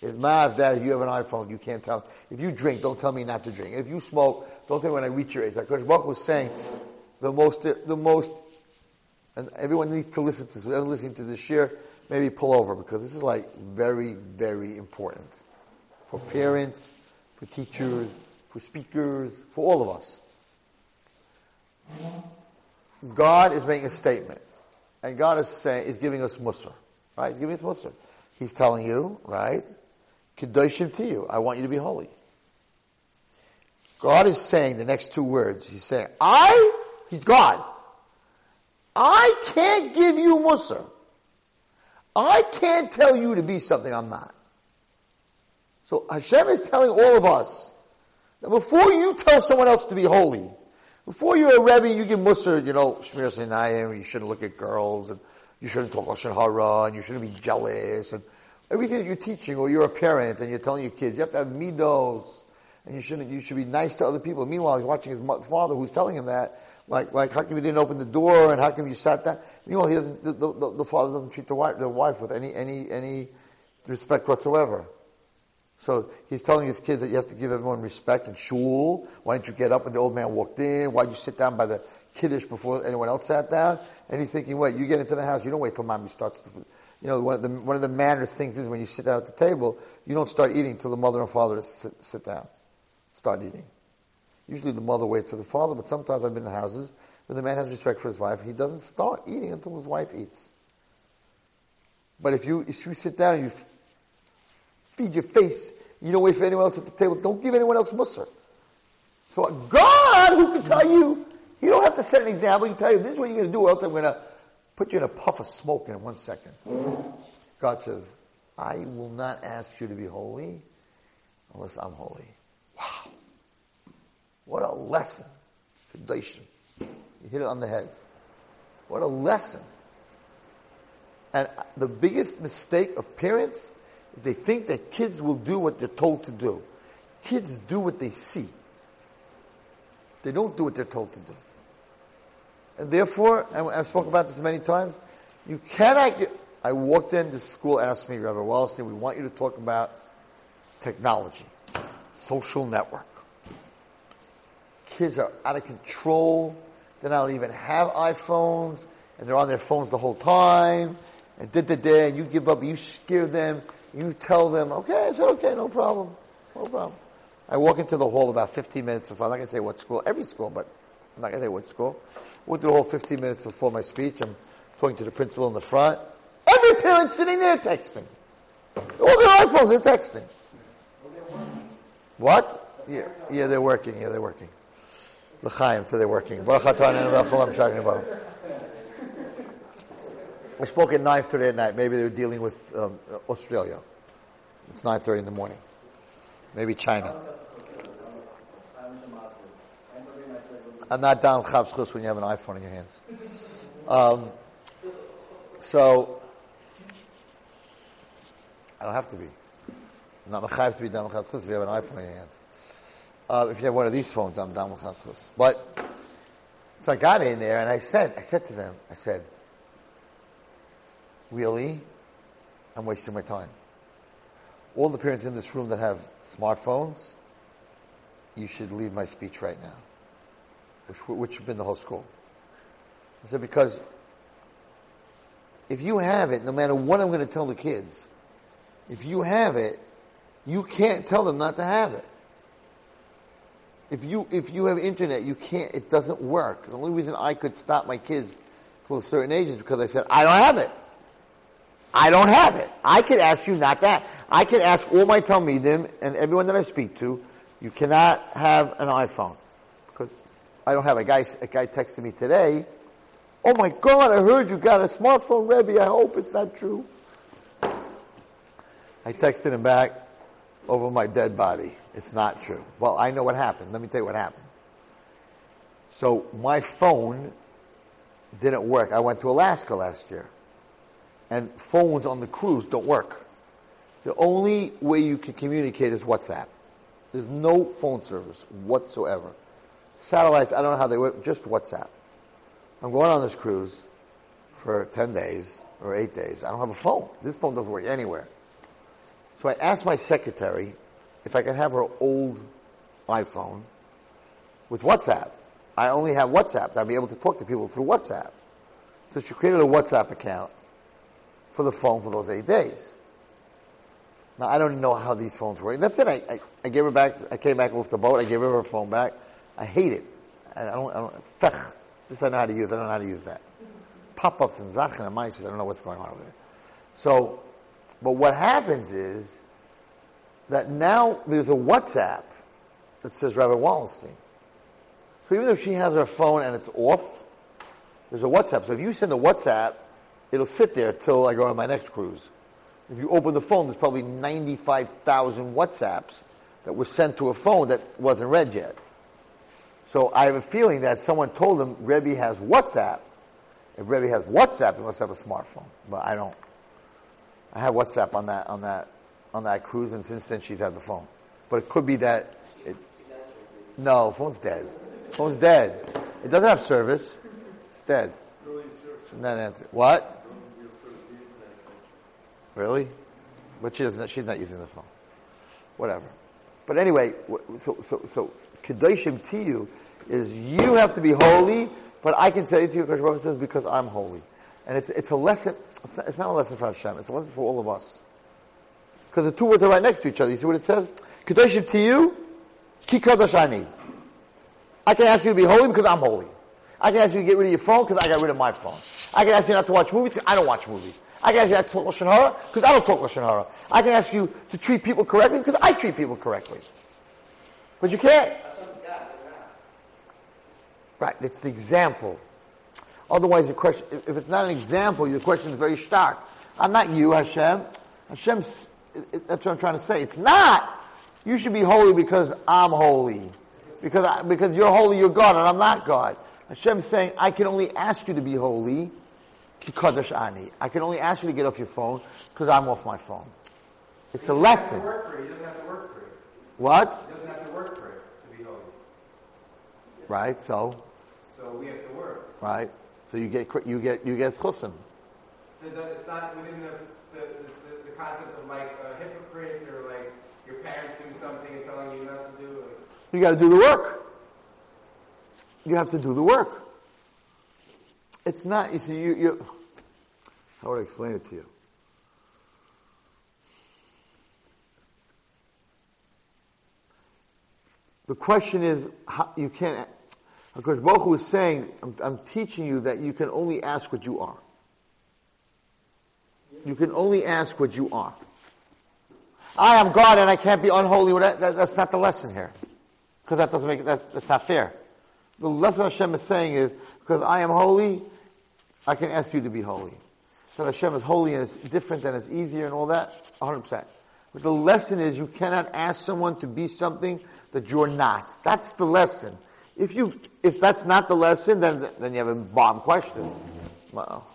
If Mav, Dad, if you have an iPhone, you can't tell. If you drink, don't tell me not to drink. If you smoke, don't tell me when I reach your age. Like Kosh was saying, the most, the most, and everyone needs to listen to this, whoever listening to this share, maybe pull over because this is like very, very important for parents, for teachers, for speakers, for all of us. God is making a statement, and God is saying is giving us Musar, right? He's giving us Musar. He's telling you, right? Kedoshim tihyu. I want you to be holy. God is saying the next two words. He's saying, I, He's God. I can't give you Musar. I can't tell you to be something I'm not. So Hashem is telling all of us that before you tell someone else to be holy, before you're a Rebbe, you give Musar, you know, Shmiras Einayim, you shouldn't look at girls, and you shouldn't talk Lashon Hara, and you shouldn't be jealous, and everything that you're teaching, or you're a parent, and you're telling your kids, you have to have midos, and you shouldn't, you should be nice to other people. Meanwhile, he's watching his father who's telling him that, like, like, how come you didn't open the door, and how come you sat down? Meanwhile, he doesn't, the, the, the father doesn't treat the wife, the wife with any, any, any respect whatsoever. So he's telling his kids that you have to give everyone respect and shul. Why didn't you get up when the old man walked in? Why did you sit down by the kiddush before anyone else sat down? And he's thinking, wait, you get into the house, you don't wait till mommy starts food. You know, one of the, one of the manners things is when you sit down at the table, you don't start eating till the mother and father sit, sit down. Start eating. Usually the mother waits for the father, but sometimes I've been in houses where the man has respect for his wife. He doesn't start eating until his wife eats. But if you, if you sit down and you feed your face, you don't wait for anyone else at the table, don't give anyone else musar. So God, who can tell you, you don't have to set an example, he can tell you, this is what you're going to do, or else I'm going to put you in a puff of smoke in one second. God says, I will not ask you to be holy unless I'm holy. What a lesson. Kadation. You hit it on the head. What a lesson. And the biggest mistake of parents is they think that kids will do what they're told to do. Kids do what they see. They don't do what they're told to do. And therefore, and I've spoken about this many times, you cannot get, I walked into school, asked me, Rabbi Wallerstein, we want you to talk about technology, social network. Kids are out of control. They don't even have iPhones, and they're on their phones the whole time. And da da da, and you give up, you scare them, you tell them, okay, I said, okay, no problem, no problem. I walk into the hall about 15 minutes before, I'm not to say what school, every school, but I'm not to say what school. Went to the hall 15 minutes before my speech. I'm talking to the principal in the front. Every parent sitting there texting. All their iPhones, they're texting. What? Yeah, yeah, they're working. Yeah, they're working. L'chaim, so they're working. I spoke at 9.30 at night. Maybe they were dealing with um, Australia. It's 9.30 in the morning. Maybe China. I'm not down Chavschus when you have an iPhone in your hands. Um, so, I don't have to be. I'm not mechayiv to be down Chavschus if you have an iPhone in your hands. Uh, if you have one of these phones, I'm down Chavschus. But, so I got in there and I said, I said to them, I said, really? I'm wasting my time. All the parents in this room that have smartphones, you should leave my speech right now which, which have been the whole school. I said, because if you have it, no matter what I'm going to tell the kids, if you have it, you can't tell them not to have it. If you, if you have internet, you can't, it doesn't work. The only reason I could stop my kids till a certain age is because I said, I don't have it. I don't have it. I could ask you not that. I could ask all my Talmidim and everyone that I speak to, you cannot have an iPhone. Because I don't have a guy, a guy texted me today. Oh my God, I heard you got a smartphone, Rebbe. I hope it's not true. I texted him back over my dead body. It's not true. Well, I know what happened. Let me tell you what happened. So my phone didn't work. I went to Alaska last year. And phones on the cruise don't work. The only way you can communicate is WhatsApp. There's no phone service whatsoever. Satellites, I don't know how they work, just WhatsApp. I'm going on this cruise for 10 days or 8 days. I don't have a phone. This phone doesn't work anywhere. So I asked my secretary if I could have her old iPhone with WhatsApp. I only have WhatsApp. I'd be able to talk to people through WhatsApp. So she created a WhatsApp account for the phone for those eight days. Now I don't know how these phones work. That's it. I, I, I gave her back. I came back with the boat. I gave her her phone back. I hate it. I don't, I don't. This I know how to use. I don't know how to use that. Pop-ups and zachen and mice. I don't know what's going on over there. So, but what happens is that now there's a WhatsApp that says Rabbi Wallerstein. So even though she has her phone and it's off, there's a WhatsApp. So if you send a WhatsApp, it'll sit there till I go on my next cruise. If you open the phone, there's probably 95,000 WhatsApps that were sent to a phone that wasn't read yet. So I have a feeling that someone told him Rebbe has WhatsApp. If Rebbe has WhatsApp, he must have a smartphone. But I don't. I have WhatsApp on that on that on that cruise, and since then she's had the phone. But it could be that. It, no, phone's dead. Phone's dead. It doesn't have service. It's dead. Not answer. What? Really? But she doesn't. She's not using the phone. whatever. But anyway, so, so, so, Kedoshim tihyu is you have to be holy, but I can tell you to you, Kosh says, because I'm holy. And it's, it's a lesson, it's not, it's not a lesson for Hashem, it's a lesson for all of us. Because the two words are right next to each other. You see what it says? Kedoshim tihyu, ki kadosh ani. I can ask you to be holy because I'm holy. I can ask you to get rid of your phone because I got rid of my phone. I can ask you not to watch movies because I don't watch movies. I can ask you not to talk Lashon Hara because I don't talk Lashon Hara. I can ask you to treat people correctly because I treat people correctly. But you can't. Right, it's the example. Otherwise, the question, if it's not an example, the question is very stark. I'm not you, Hashem. Hashem's, that's what I'm trying to say. It's not. You should be holy because I'm holy. Because, I, because you're holy, you're God, and I'm not God. Hashem's saying, I can only ask you to be holy, kikadosh ani. I can only ask you to get off your phone, because I'm off my phone. It's a lesson. He doesn't have to work for it. Doesn't have to work for it. What? He doesn't have to work for it to be holy. Right, so, So we have to work. right. So you get, you get, you get chutzim. So that it's not within the, the, the, the concept of like a hypocrite or like your parents do something and telling you not to do it. You gotta do the work. You have to do the work. It's not, you see, you, you, how would I explain it to you? The question is, how, you can't, because Baruch is saying, I'm, I'm teaching you that you can only ask what you are. You can only ask what you are. I am God and I can't be unholy. That, that, that's not the lesson here. Because that doesn't make, that's, that's not fair. The lesson Hashem is saying is, because I am holy, I can ask you to be holy. That Hashem is holy and it's different and it's easier and all that, 100%. But the lesson is you cannot ask someone to be something that you're not. That's the lesson. If you, if that's not the lesson, then, then you have a bomb question. Well,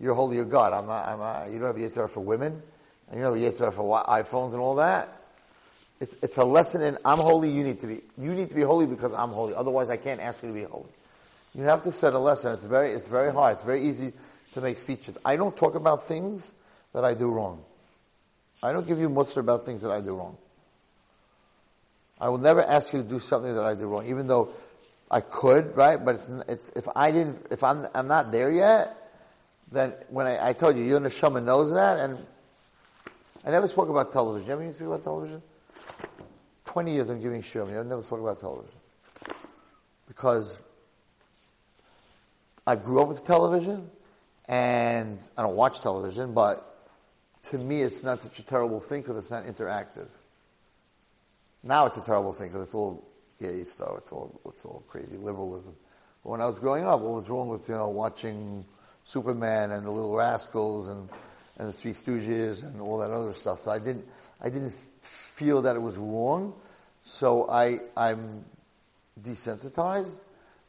you're holy, you're God. I'm not, I'm not, you don't have Yitzhak for women. And you don't have Yitzhak for iPhones and all that. It's, it's a lesson in I'm holy, you need to be. You need to be holy because I'm holy. Otherwise I can't ask you to be holy. You have to set a lesson. It's very, it's very hard. It's very easy to make speeches. I don't talk about things that I do wrong. I don't give you musar about things that I do wrong. I will never ask you to do something that I do wrong, even though I could, right? But it's, it's if I didn't, if I'm, I'm not there yet, then when I, I told you, your neshama knows that, and I never spoke about television. You ever speak about television? 20 years I'm giving shiurim. I never spoke about television. Because I grew up with television, and I don't watch television, but to me it's not such a terrible thing because it's not interactive. Now it's a terrible thing because it's all gay stuff. It's all, it's all crazy liberalism. But when I was growing up, what was wrong with, you know, watching Superman and the Little Rascals and, and the Three Stooges and all that other stuff? So I didn't, I didn't feel that it was wrong. So I, I'm desensitized.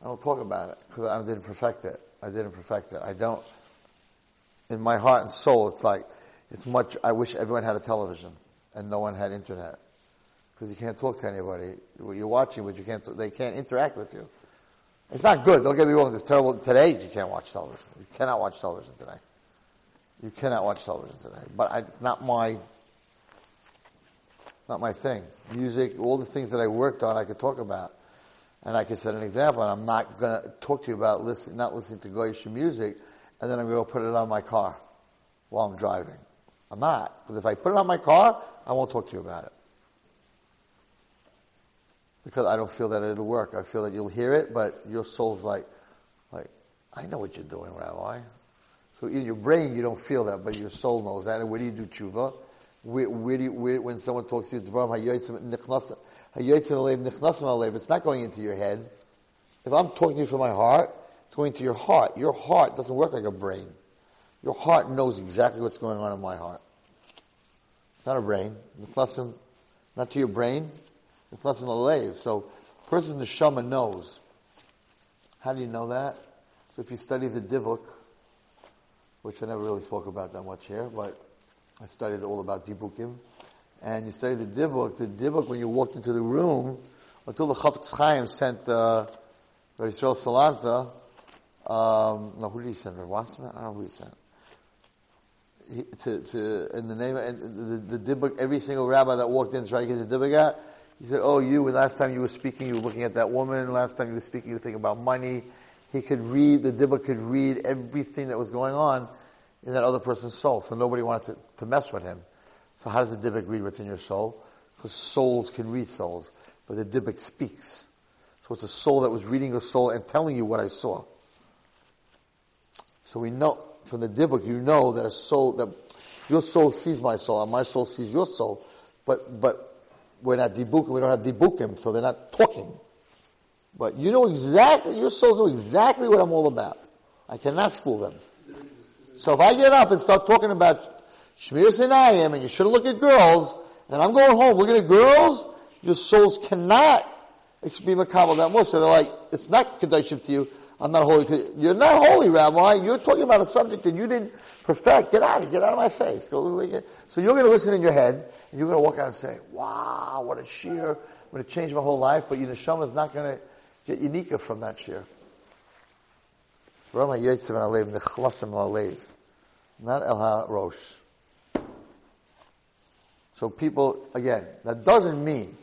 I don't talk about it because I didn't perfect it. I didn't perfect it. I don't, in my heart and soul, it's like, it's much, I wish everyone had a television and no one had internet. Because you can't talk to anybody. You're watching, but you can't, they can't interact with you. It's not good. Don't get me wrong. It's terrible. Today, you can't watch television. You cannot watch television today. You cannot watch television today. But I, it's not my, not my thing. Music, all the things that I worked on, I could talk about. And I could set an example, and I'm not going to talk to you about listen, not listening to Goyish music, and then I'm going to put it on my car while I'm driving. I'm not. Because if I put it on my car, I won't talk to you about it. Because I don't feel that it'll work. I feel that you'll hear it, but your soul's like, like, I know what you're doing, Rabbi. So in your brain, you don't feel that, but your soul knows that. And where do you do tshuva? Where, where do you, where, when someone talks to you, it's not going into your head. If I'm talking to you from my heart, it's going to your heart. Your heart doesn't work like a brain. Your heart knows exactly what's going on in my heart. It's not a brain. Not to your brain. It's less than a lave. So, person neshama knows. How do you know that? So if you study the Dibuk, which I never really spoke about that much here, but I studied all about Dibukim, and you study the Dibuk, the Dibuk when you walked into the room, until the Chafetz Chaim sent, uh, Yisrael Salanter, um, no, who did he send? Wasserman? I don't know who he sent. he, to, to, in the name, and the, the dibbuk, every single rabbi that walked in trying to get the dibbuk out, he said, oh, you, last time you were speaking, you were looking at that woman, last time you were speaking, you were thinking about money. He could read, the dibbuk could read everything that was going on in that other person's soul, so nobody wanted to, to mess with him. So how does the dibbuk read what's in your soul? Because souls can read souls, but the dibbuk speaks. So it's a soul that was reading your soul and telling you what I saw. So we know from the dibbuk, you know that a soul that your soul sees my soul, and my soul sees your soul, but but we're not dibukim. We don't have dibukim, so they're not talking. But you know exactly your souls know exactly what I'm all about. I cannot fool them. So if I get up and start talking about Shmiras Einayim and you shouldn't look at girls, and I'm going home looking at girls, your souls cannot be makabel that much. So they're like, it's not Kedoshim tihyu. I'm not holy. You're not holy, Rabbi. You're talking about a subject that you didn't perfect. Get out of Get out of my face. Go So you're going to listen in your head, and you're going to walk out and say, wow, what a shiur. I'm going to change my whole life, but your neshama is not going to get unique from that shiur. Not El Ha-Rosh. So people, again, that doesn't mean,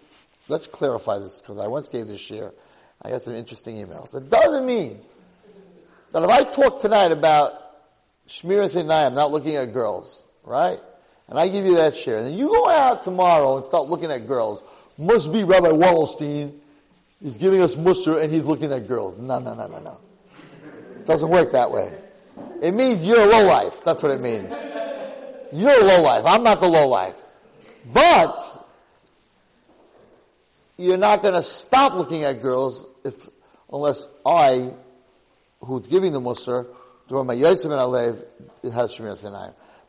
let's clarify this, because I once gave this share, I got some interesting emails. It doesn't mean that if I talk tonight about Shmir and I'm not looking at girls, right? And I give you that share, and then you go out tomorrow and start looking at girls, must be Rabbi Wallerstein is giving us Musar and he's looking at girls. No, no, no, no, no. It doesn't work that way. It means you're a low life. That's what it means. You're a low life. I'm not the low life. But you're not going to stop looking at girls if unless I, who's giving the Musar,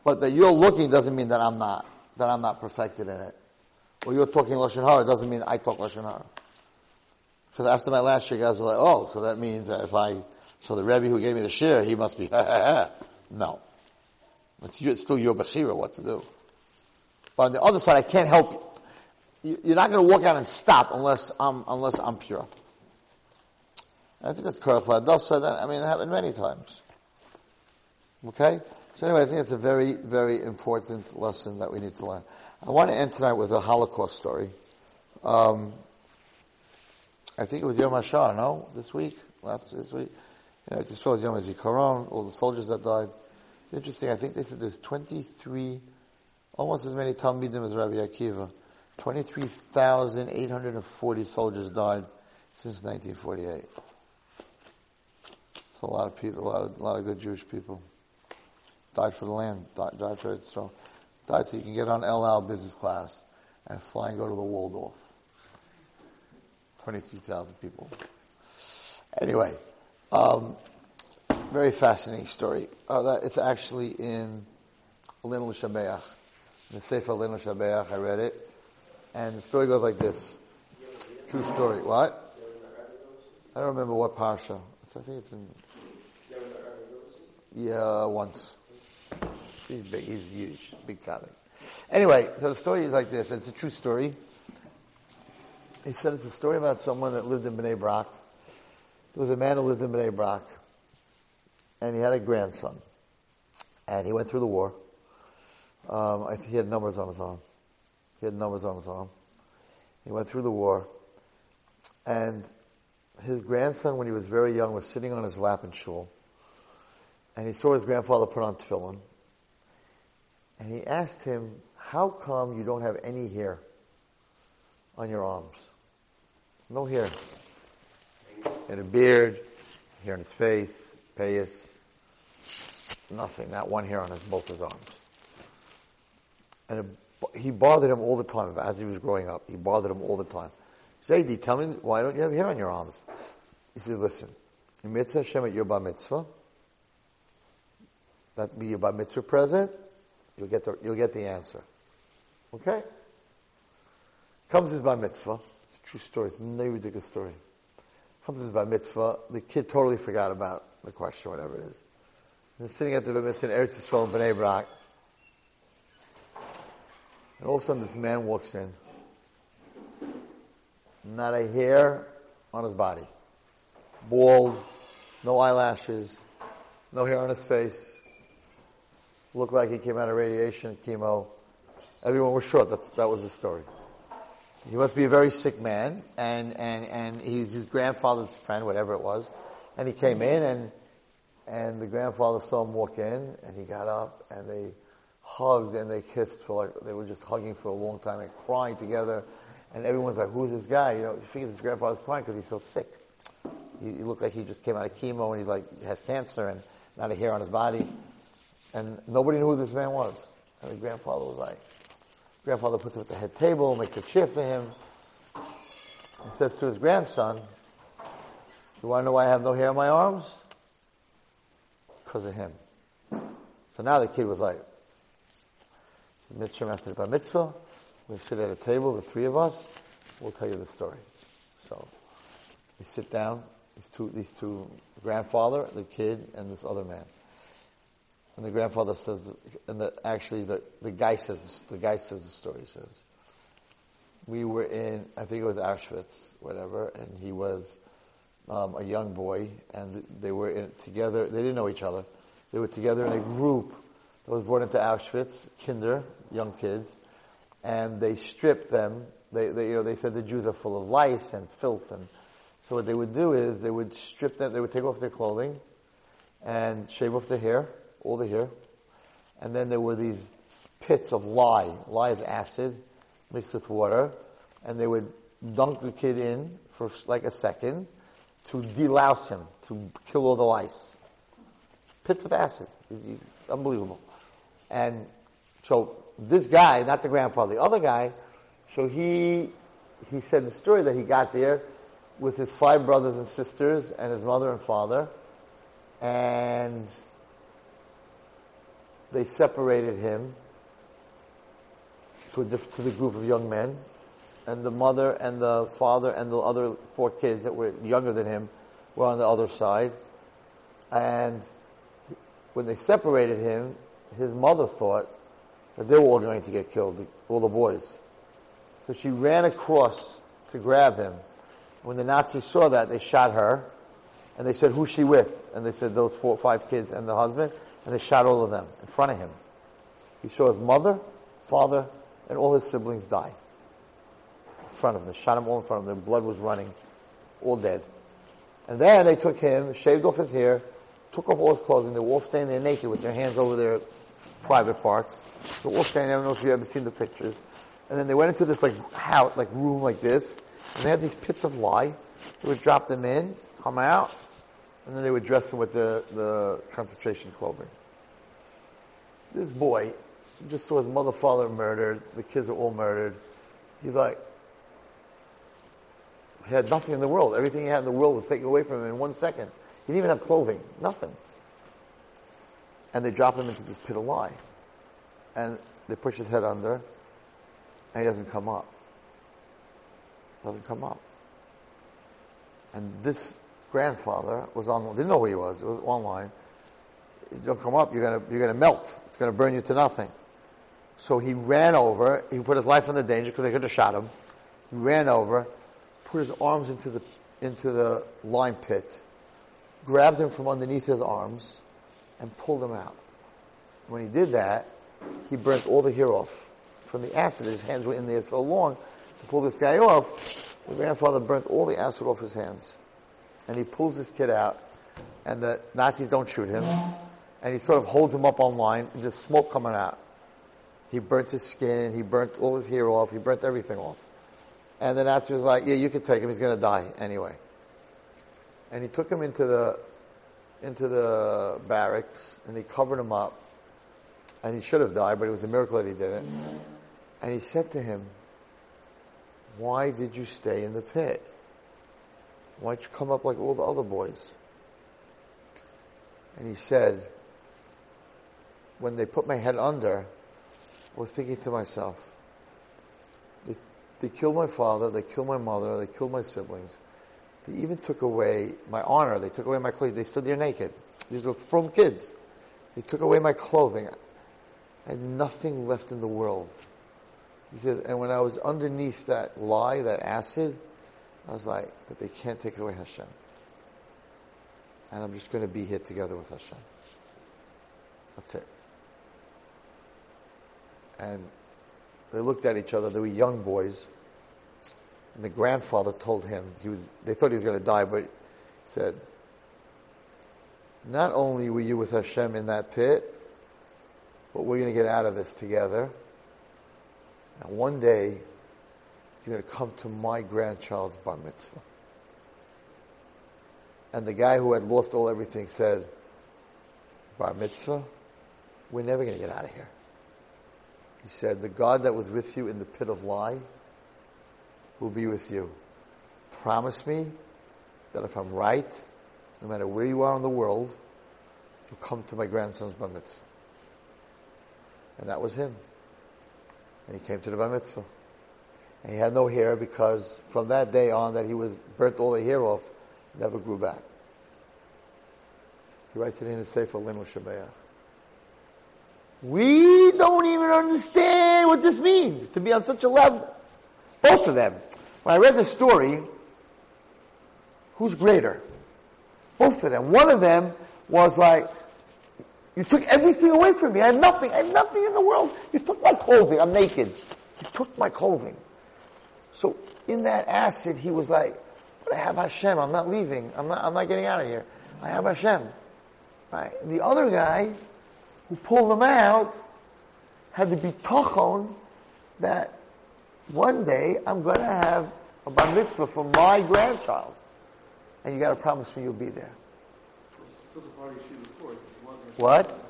But that you're looking doesn't mean that I'm not, that I'm not perfected in it. Or you're talking Lashon Hara doesn't mean I talk Lashon Hara. Because after my last year, guys were like, oh, so that means that if I, so the Rebbe who gave me the share, he must be, ha ha ha. no. It's, it's still your Bechira what to do. But on the other side, I can't help you. You're not going to walk out and stop unless I'm, unless I'm pure. I think that's Korach Vadasa. That I mean, it happened many times. Okay? So anyway, I think it's a very, very important lesson that we need to learn. I want to end tonight with a Holocaust story. Um, I think it was Yom HaShoah, no? This week? Last, this week? You know, it just was Yom HaZikaron, all the soldiers that died. It's interesting, I think they said there's 23, almost as many Talmidim as Rabbi Akiva. 23,840 soldiers died since 1948. So a lot of people, a lot of, a lot of good Jewish people died for the land, died, died for it. Died so you can get on El Al business class and fly and go to the Waldorf. 23,000 people. Anyway, um, very fascinating story. Uh, that, it's actually in Aleinu L'Shabeach. In the Sefer Aleinu L'Shabeach, I read it. And the story goes like this. True story. What? I don't remember what parsha. I think it's in yeah, once. He's big, he's huge, big tzaddik. Anyway, so the story is like this. It's a true story. He said it's a story about someone that lived in Bnei Brak. There was a man who lived in Bnei Brak, and he had a grandson. And he went through the war. Um, I think he had numbers on his arm. He had numbers on his arm. He went through the war, and his grandson, when he was very young, was sitting on his lap in shul and he saw his grandfather put on tefillin, and he asked him, how come you don't have any hair on your arms? No hair. Had a beard, hair on his face, payas, nothing, not one hair on his, both his arms. And he bothered him all the time as he was growing up. He bothered him all the time. Zaidi, tell me, why don't you have hair on your arms? He said, listen, mitzvah Hashem at your bar mitzvah, that be your bar mitzvah present, you'll get the, you'll get the answer. Okay? Comes his bar mitzvah. It's a true story. It's a no ridiculous story. Comes his bar mitzvah. The kid totally forgot about the question, whatever it is. He's sitting at the bar mitzvah in Eretz Yisrael in Bnei Brak. And all of a sudden this man walks in. Not a hair on his body. Bald, no eyelashes, no hair on his face. Looked like he came out of radiation, chemo. Everyone was sure that that was the story. He must be a very sick man, and, and, and he's his grandfather's friend, whatever it was. And he came in, and, and the grandfather saw him walk in, and he got up, and they hugged and they kissed for like, they were just hugging for a long time and crying together. And everyone's like, who's this guy? You know, you figure his grandfather's crying because he's so sick. He, he looked like he just came out of chemo and he's like, has cancer and not a hair on his body. And nobody knew who this man was. And the grandfather was like, grandfather puts him at the head table, makes a chair for him, and says to his grandson, you want to know why I have no hair on my arms? Because of him. So now the kid was like, mitzvah after the bar mitzvah. We sit at a table, the three of us. We'll tell you the story. So we sit down. These two, these two, grandfather, the kid, and this other man. And the grandfather says, and the, actually the, the guy says, the guy says the story says, we were in, I think it was Auschwitz, whatever, and he was um, a young boy, and they were in, together. They didn't know each other. They were together in a group that was brought into Auschwitz, kinder, young kids, and they stripped them. They, they, you know, they said the Jews are full of lice and filth, and so what they would do is they would strip them. They would take off their clothing and shave off their hair, the hair, and then there were these pits of lye. Lye is acid mixed with water, and they would dunk the kid in for like a second to delouse him, to kill all the lice. Pits of acid. Unbelievable. And so this guy, not the grandfather, the other guy, so he, he said the story that he got there with his five brothers and sisters and his mother and father, and they separated him to, a, to the group of young men, and the mother and the father and the other four kids that were younger than him were on the other side, and when they separated him, his mother thought that they were all going to get killed, all the boys. So she ran across to grab him. When the Nazis saw that, they shot her, and they said, who's she with? And they said, those four five kids and the husband, and they shot all of them in front of him. He saw his mother, father, and all his siblings die. In front of him. They shot them all in front of him. Their blood was running, all dead. And then they took him, shaved off his hair, took off all his clothing. They were all standing there naked with their hands over their private parts. They were all standing there. I don't know if you've ever seen the pictures. And then they went into this like house, like room like this, and they had these pits of lye. They would drop them in, come out, and then they would dress them with the, the concentration clothing. This boy just saw his mother, father murdered. The kids are all murdered. He's like, he had nothing in the world. Everything he had in the world was taken away from him in one second. He didn't even have clothing. Nothing. And they drop him into this pit of lye. And they push his head under, and he doesn't come up. Doesn't come up. And this grandfather was on, didn't know who he was, it was online. Don't come up, you're gonna, you're gonna melt. It's gonna burn you to nothing. So he ran over, he put his life in the danger because they could have shot him. He ran over, put his arms into the, into the lime pit, grabbed him from underneath his arms, and pulled him out. When he did that, he burnt all the hair off from the acid. His hands were in there so long to pull this guy off. The grandfather burnt all the acid off his hands. And he pulls this kid out, and the Nazis don't shoot him. And he sort of holds him up on line, and just smoke coming out. He burnt his skin, he burnt all his hair off, he burnt everything off. And the Nazi was like, yeah, you can take him, he's gonna die anyway. And he took him into the, into the barracks, and he covered him up, and he should have died, but it was a miracle that he didn't. And he said to him, why did you stay in the pit? Why'd you come up like all the other boys? And he said, when they put my head under, I was thinking to myself, they, they killed my father, they killed my mother, they killed my siblings. They even took away my honor, they took away my clothes, they stood there naked. These were from kids. They took away my clothing. I had nothing left in the world. He says, and when I was underneath that lye, that acid, I was like, but they can't take away Hashem. And I'm just going to be here together with Hashem. That's it. And they looked at each other. They were young boys. And the grandfather told him, he was, they thought he was going to die, but he said, not only were you with Hashem in that pit, but we're going to get out of this together. And one day, going to come to my grandchild's bar mitzvah. And the guy who had lost all everything said, bar mitzvah? We're never going to get out of here. He said, the God that was with you in the pit of lie will be with you. Promise me that if I'm right, no matter where you are in the world, you'll come to my grandson's bar mitzvah. And that was him. And he came to the bar mitzvah. And he had no hair because from that day on that he was burnt all the hair off, never grew back. He writes it in his Sefer Aleinu L'Shabeach. We don't even understand what this means to be on such a level. Both of them. When I read the story, who's greater? Both of them. One of them was like, you took everything away from me. I have nothing. I have nothing in the world. You took my clothing. I'm naked. You took my clothing. So in that acid, he was like, but I have Hashem. I'm not leaving. I'm not, I'm not getting out of here. I have Hashem. Right? The other guy who pulled him out had to be tachon that one day I'm going to have a bar mitzvah for my grandchild. And you got to promise me you'll be there. What?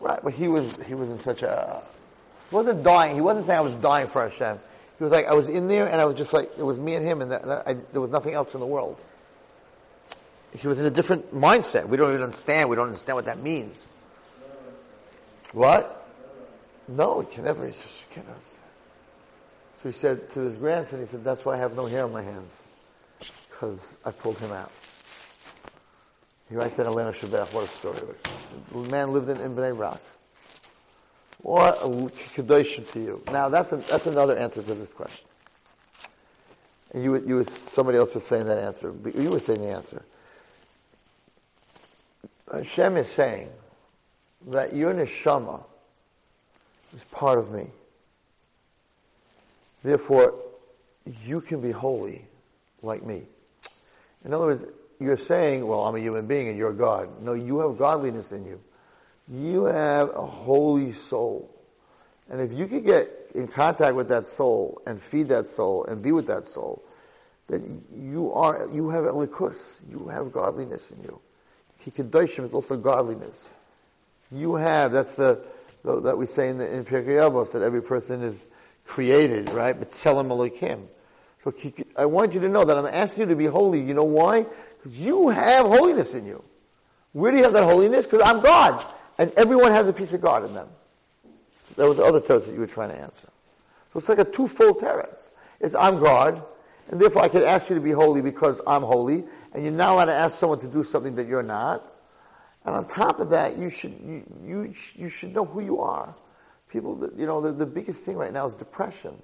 Right, but he was he was in such a he wasn't dying. He wasn't saying I was dying for Hashem. He was like I was in there and I was just like it was me and him and that, that I, there was nothing else in the world. He was in a different mindset. We don't even understand. We don't understand what that means. What? No, he can never. He just understand. So he said to his grandson, he said, "That's why I have no hair on my hands, because I pulled him out." He writes in Aleinu L'Shabeach, what a story. The man lived in, in Bnei Brak. What a kedoshim tihyu. Now that's, a, that's another answer to this question. And you, you, somebody else was saying that answer. You were saying the answer. Hashem is saying that your neshama is part of me. Therefore, you can be holy like me. In other words, you're saying, well, I'm a human being and you're God. No, you have godliness in you. You have a holy soul. And if you could get in contact with that soul and feed that soul and be with that soul, then you are, you have elikus. You have godliness in you. Kikadoshim is also godliness. You have, that's the, the that we say in the, in Pirkei that every person is created, right? But tell him So I want you to know that I'm asking you to be holy. You know why? Because you have holiness in you. Where do you have that holiness? Because I'm God. And everyone has a piece of God in them. That was the other teretz that you were trying to answer. So it's like a twofold teretz. It's I'm God, and therefore I can ask you to be holy because I'm holy, and you're not allowed to ask someone to do something that you're not. And on top of that, you should, you, you, you should know who you are. People, you know, the, the biggest thing right now is depression.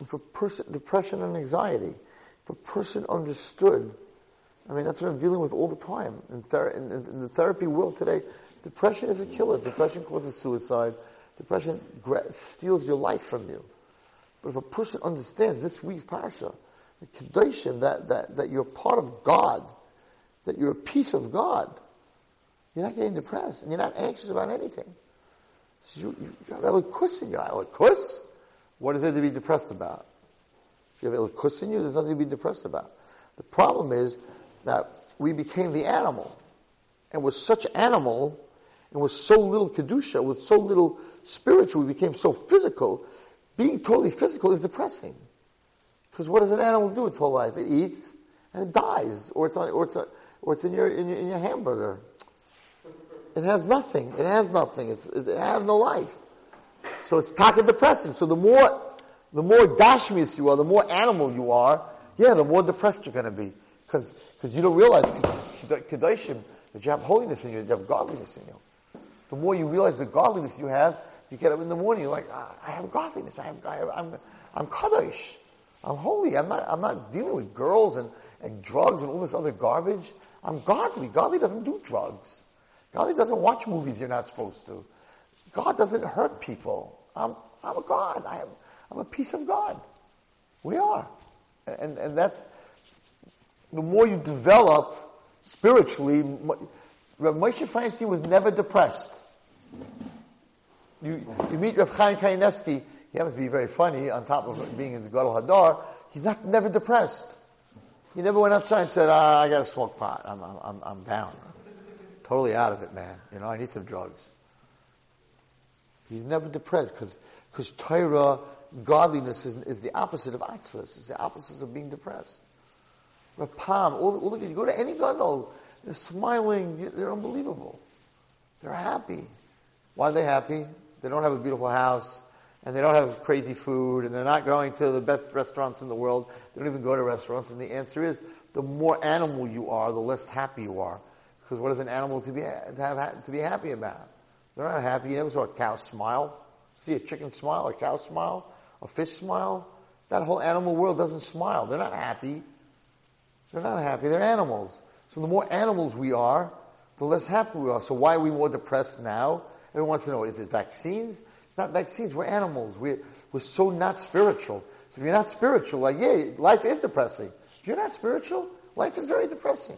A person, depression and anxiety, if a person understood I mean, that's what I'm dealing with all the time. In, ther- in, in, the therapy world today, depression is a killer. Depression causes suicide. Depression steals your life from you. But if a person understands this week's parsha, the condition that, that, that you're part of God, that you're a piece of God, you're not getting depressed and you're not anxious about anything. So you, you, you have elikus in you. Elikus? What is there to be depressed about? You have elikus in you, there's nothing to be depressed about. The problem is that we became the animal. And with such animal, and with so little kedusha, with so little spiritual, we became so physical. Being totally physical is depressing. Because what does an animal do its whole life? It eats and it dies, or it's on, or it's, or it's in your, in your in your hamburger. It has nothing. It has nothing. It's, it has no life. So it's taka depressing. So the more the more gashmius you are, the more animal you are, yeah, the more depressed you're going to be. Because because you don't realize kedoshim that you have holiness in you, that you have godliness in you. The more you realize the godliness you have, you get up in the morning, you're like, ah, I have godliness. I have, I have I'm, I'm kadosh. I'm holy. I'm not, I'm not dealing with girls and, and drugs and all this other garbage. I'm godly. Godly doesn't do drugs. Godly doesn't watch movies you're not supposed to. God doesn't hurt people. I'm, I'm a God. I am, I'm a piece of God. We are. And, and that's, the more you develop spiritually, Rav Moshe Feinstein was never depressed. You, you meet Rav Chaim Kanievsky, he happens to be very funny on top of being in the Gadol Hador, he's not, never depressed. He never went outside and said, ah, I gotta smoke pot. I'm, I'm, I'm down. Totally out of it, man. You know, I need some drugs. He's never depressed because, because Torah, godliness is, is the opposite of atzvus. It's the opposite of being depressed. Rav Pam, all, all, you go to any gadol, they're smiling, they're unbelievable. They're happy. Why are they happy? They don't have a beautiful house, and they don't have crazy food, and they're not going to the best restaurants in the world. They don't even go to restaurants. And the answer is, the more animal you are, the less happy you are. Because what is an animal to be to have to be happy about? They're not happy. You never saw a cow smile. See a chicken smile, a cow smile, a fish smile. That whole animal world doesn't smile. They're not happy. They're not happy. They're animals. So the more animals we are, the less happy we are. So why are we more depressed now? Everyone wants to know, is it vaccines? It's not vaccines. We're animals. We're, we're so not spiritual. So if you're not spiritual, like, yeah, life is depressing. If you're not spiritual, life is very depressing.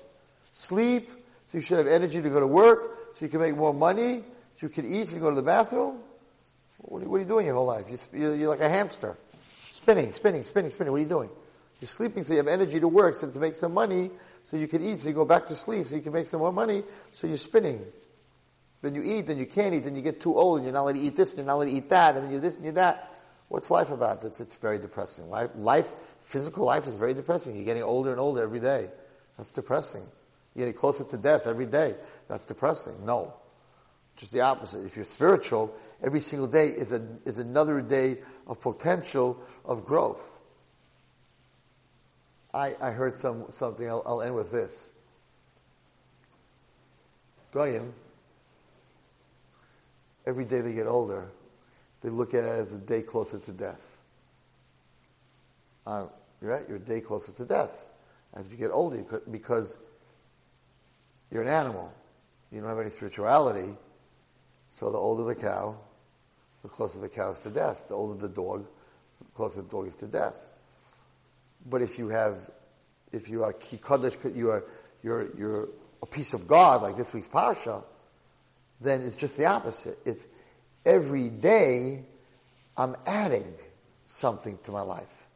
Sleep, so you should have energy to go to work, so you can make more money, so you can eat, so you can go to the bathroom. What are, what are you doing your whole life? You're, you're like a hamster. Spinning, spinning, spinning, spinning. What are you doing? You're sleeping so you have energy to work, so to make some money, so you can eat, so you go back to sleep, so you can make some more money, so you're spinning. Then you eat, then you can't eat, then you get too old, and you're not allowed to eat this, and you're not allowed to eat that, and then you're this and you're that. What's life about? It's, it's very depressing. Life, life, physical life is very depressing. You're getting older and older every day. That's depressing. You're getting closer to death every day. That's depressing. No. Just the opposite. If you're spiritual, every single day is, a, is another day of potential of growth. I, I heard some, something, I'll, I'll end with this. Goyim, every day they get older, they look at it as a day closer to death. Uh, you're right, you're a day closer to death as you get older because you're an animal. You don't have any spirituality. So the older the cow, the closer the cow is to death. The older the dog, the closer the dog is to death. But if you have, if you are kikodesh, you are, you're, you're a piece of God, like this week's parsha, then it's just the opposite. It's every day I'm adding something to my life.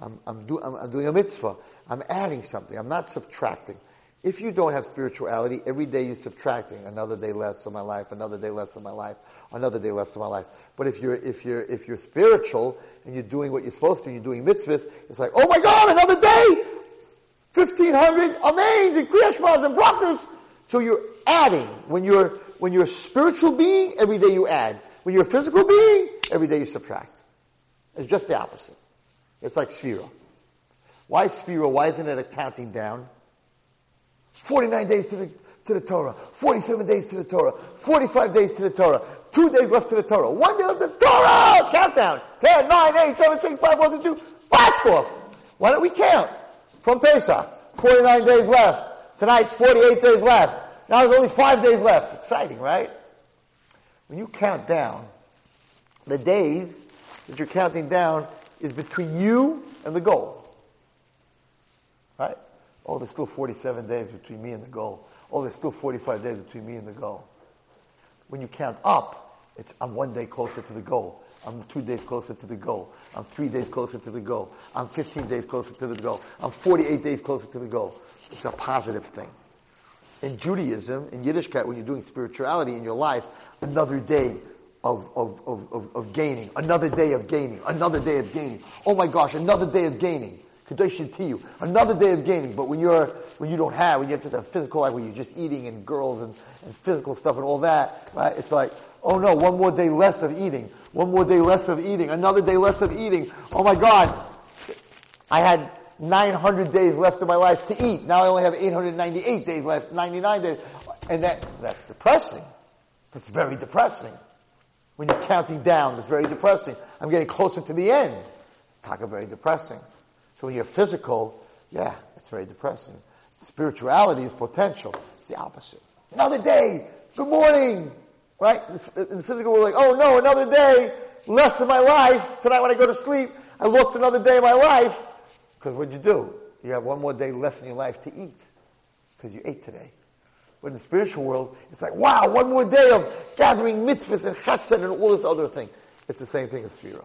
I'm, I'm, do, I'm, I'm doing a mitzvah. I'm adding something. I'm not subtracting. If you don't have spirituality, every day you're subtracting another day less of my life, another day less of my life, another day less of my life. But if you're if you're if you're spiritual and you're doing what you're supposed to, and you're doing mitzvahs, it's like, oh my God, another day, fifteen hundred amazing kriyashmas and brachas. So you're adding when you're when you're a spiritual being, every day you add. When you're a physical being, every day you subtract. It's just the opposite. It's like Sphira. Why Sphira? Why isn't it a counting down? 49 days to the, to the Torah, 47 days to the Torah, 45 days to the Torah, two days left to the Torah, one day left to the Torah! Countdown! 10, 9, 8, 7, 6, 5, 4, 3, 2, blast off! Why don't we count? From Pesach, 49 days left. Tonight's 48 days left. Now there's only five days left. Exciting, right? When you count down, the days that you're counting down is between you and the goal. Oh, there's still 47 days between me and the goal. Oh, there's still 45 days between me and the goal. When you count up, it's I'm one day closer to the goal. I'm two days closer to the goal. I'm three days closer to the goal. I'm 15 days closer to the goal. I'm 48 days closer to the goal. It's a positive thing. In Judaism, in Yiddishkeit, when you're doing spirituality in your life, another day of, of, of, of, gaining, another day of gaining, another day of gaining. Oh my gosh, another day of gaining. Kadosh to you. Another day of gaining. But when you're, when you don't have, when you have just a physical life where you're just eating and girls and, and physical stuff and all that, right? It's like, oh no, one more day less of eating. One more day less of eating. Another day less of eating. Oh my God. I had 900 days left of my life to eat. Now I only have 898 days left, 99 days. And that, that's depressing. That's very depressing. When you're counting down, that's very depressing. I'm getting closer to the end. It's of very depressing. So when you're physical, yeah, it's very depressing. Spirituality is potential. It's the opposite. Another day. Good morning. Right? In the physical world, like, oh no, another day, less of my life. Tonight when I go to sleep, I lost another day of my life. Because what'd you do? You have one more day less in your life to eat. Because you ate today. But in the spiritual world, it's like, wow, one more day of gathering mitzvahs and chesed and all this other thing. It's the same thing as Sfira.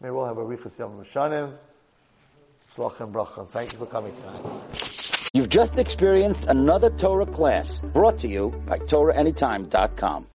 May we all have a Richas Yom Mishanim. Tzlach and bracha. Thank you for coming tonight. You've just experienced another Torah class brought to you by TorahAnytime.com.